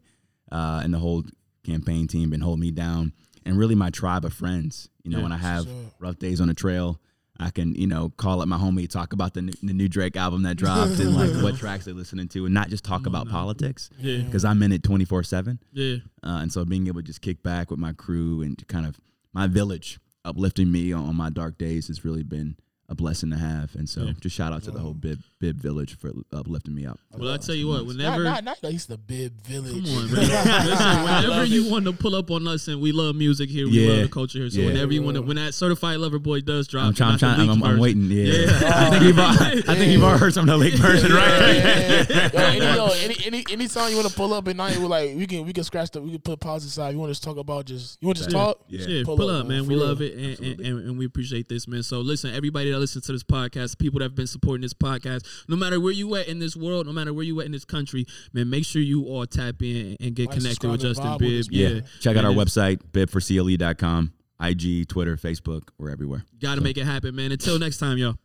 uh, and the whole campaign team been holding me down. And really, my tribe of friends. You know, Yeah. when I have Sure. rough days on the trail, I can you know call up my homie, talk about the new, the new Drake album that dropped, and like what tracks they're listening to, and not just talk about politics. Yeah. Because I'm in it 24 seven. Yeah. Uh, and so being able to just kick back with my crew and kind of my village uplifting me on, my dark days has really been a blessing to have. And so Yeah. just shout out to the whole Bibb Bibb village for uplifting me up. Well, I tell you what, whenever not, not like it's the Bibb Village. Come on, man. Listen, whenever you want to pull up on us, and we love music here, we Yeah. love the culture here. So Yeah. whenever you want to, when that certified lover boy does drop, I'm trying. I'm, trying, I'm, I'm, I'm waiting. Yeah, Yeah. I think you've. all- I think you've all heard some of the leaked version, Yeah, right? yeah, yeah. Yo, any, yo, any, any, anytime you want to pull up at night, we're like, we can, we can scratch the, we can put pause aside. You want to talk about just, you want to just talk? Yeah. Yeah, Pull pull, up, up, man, man. We love it, and, and, and, and we appreciate this, man. So listen, everybody that listens to this podcast, people that have been supporting this podcast, no matter where you at in this world, no matter where you at in this country, man, make sure you all tap in and get Like, connected with Justin vibe with Bibb. us, Yeah. Check out our And it's- website, bibbforcle.com, IG, Twitter, Facebook, we're everywhere. Got to make it happen, man. Until next time, y'all.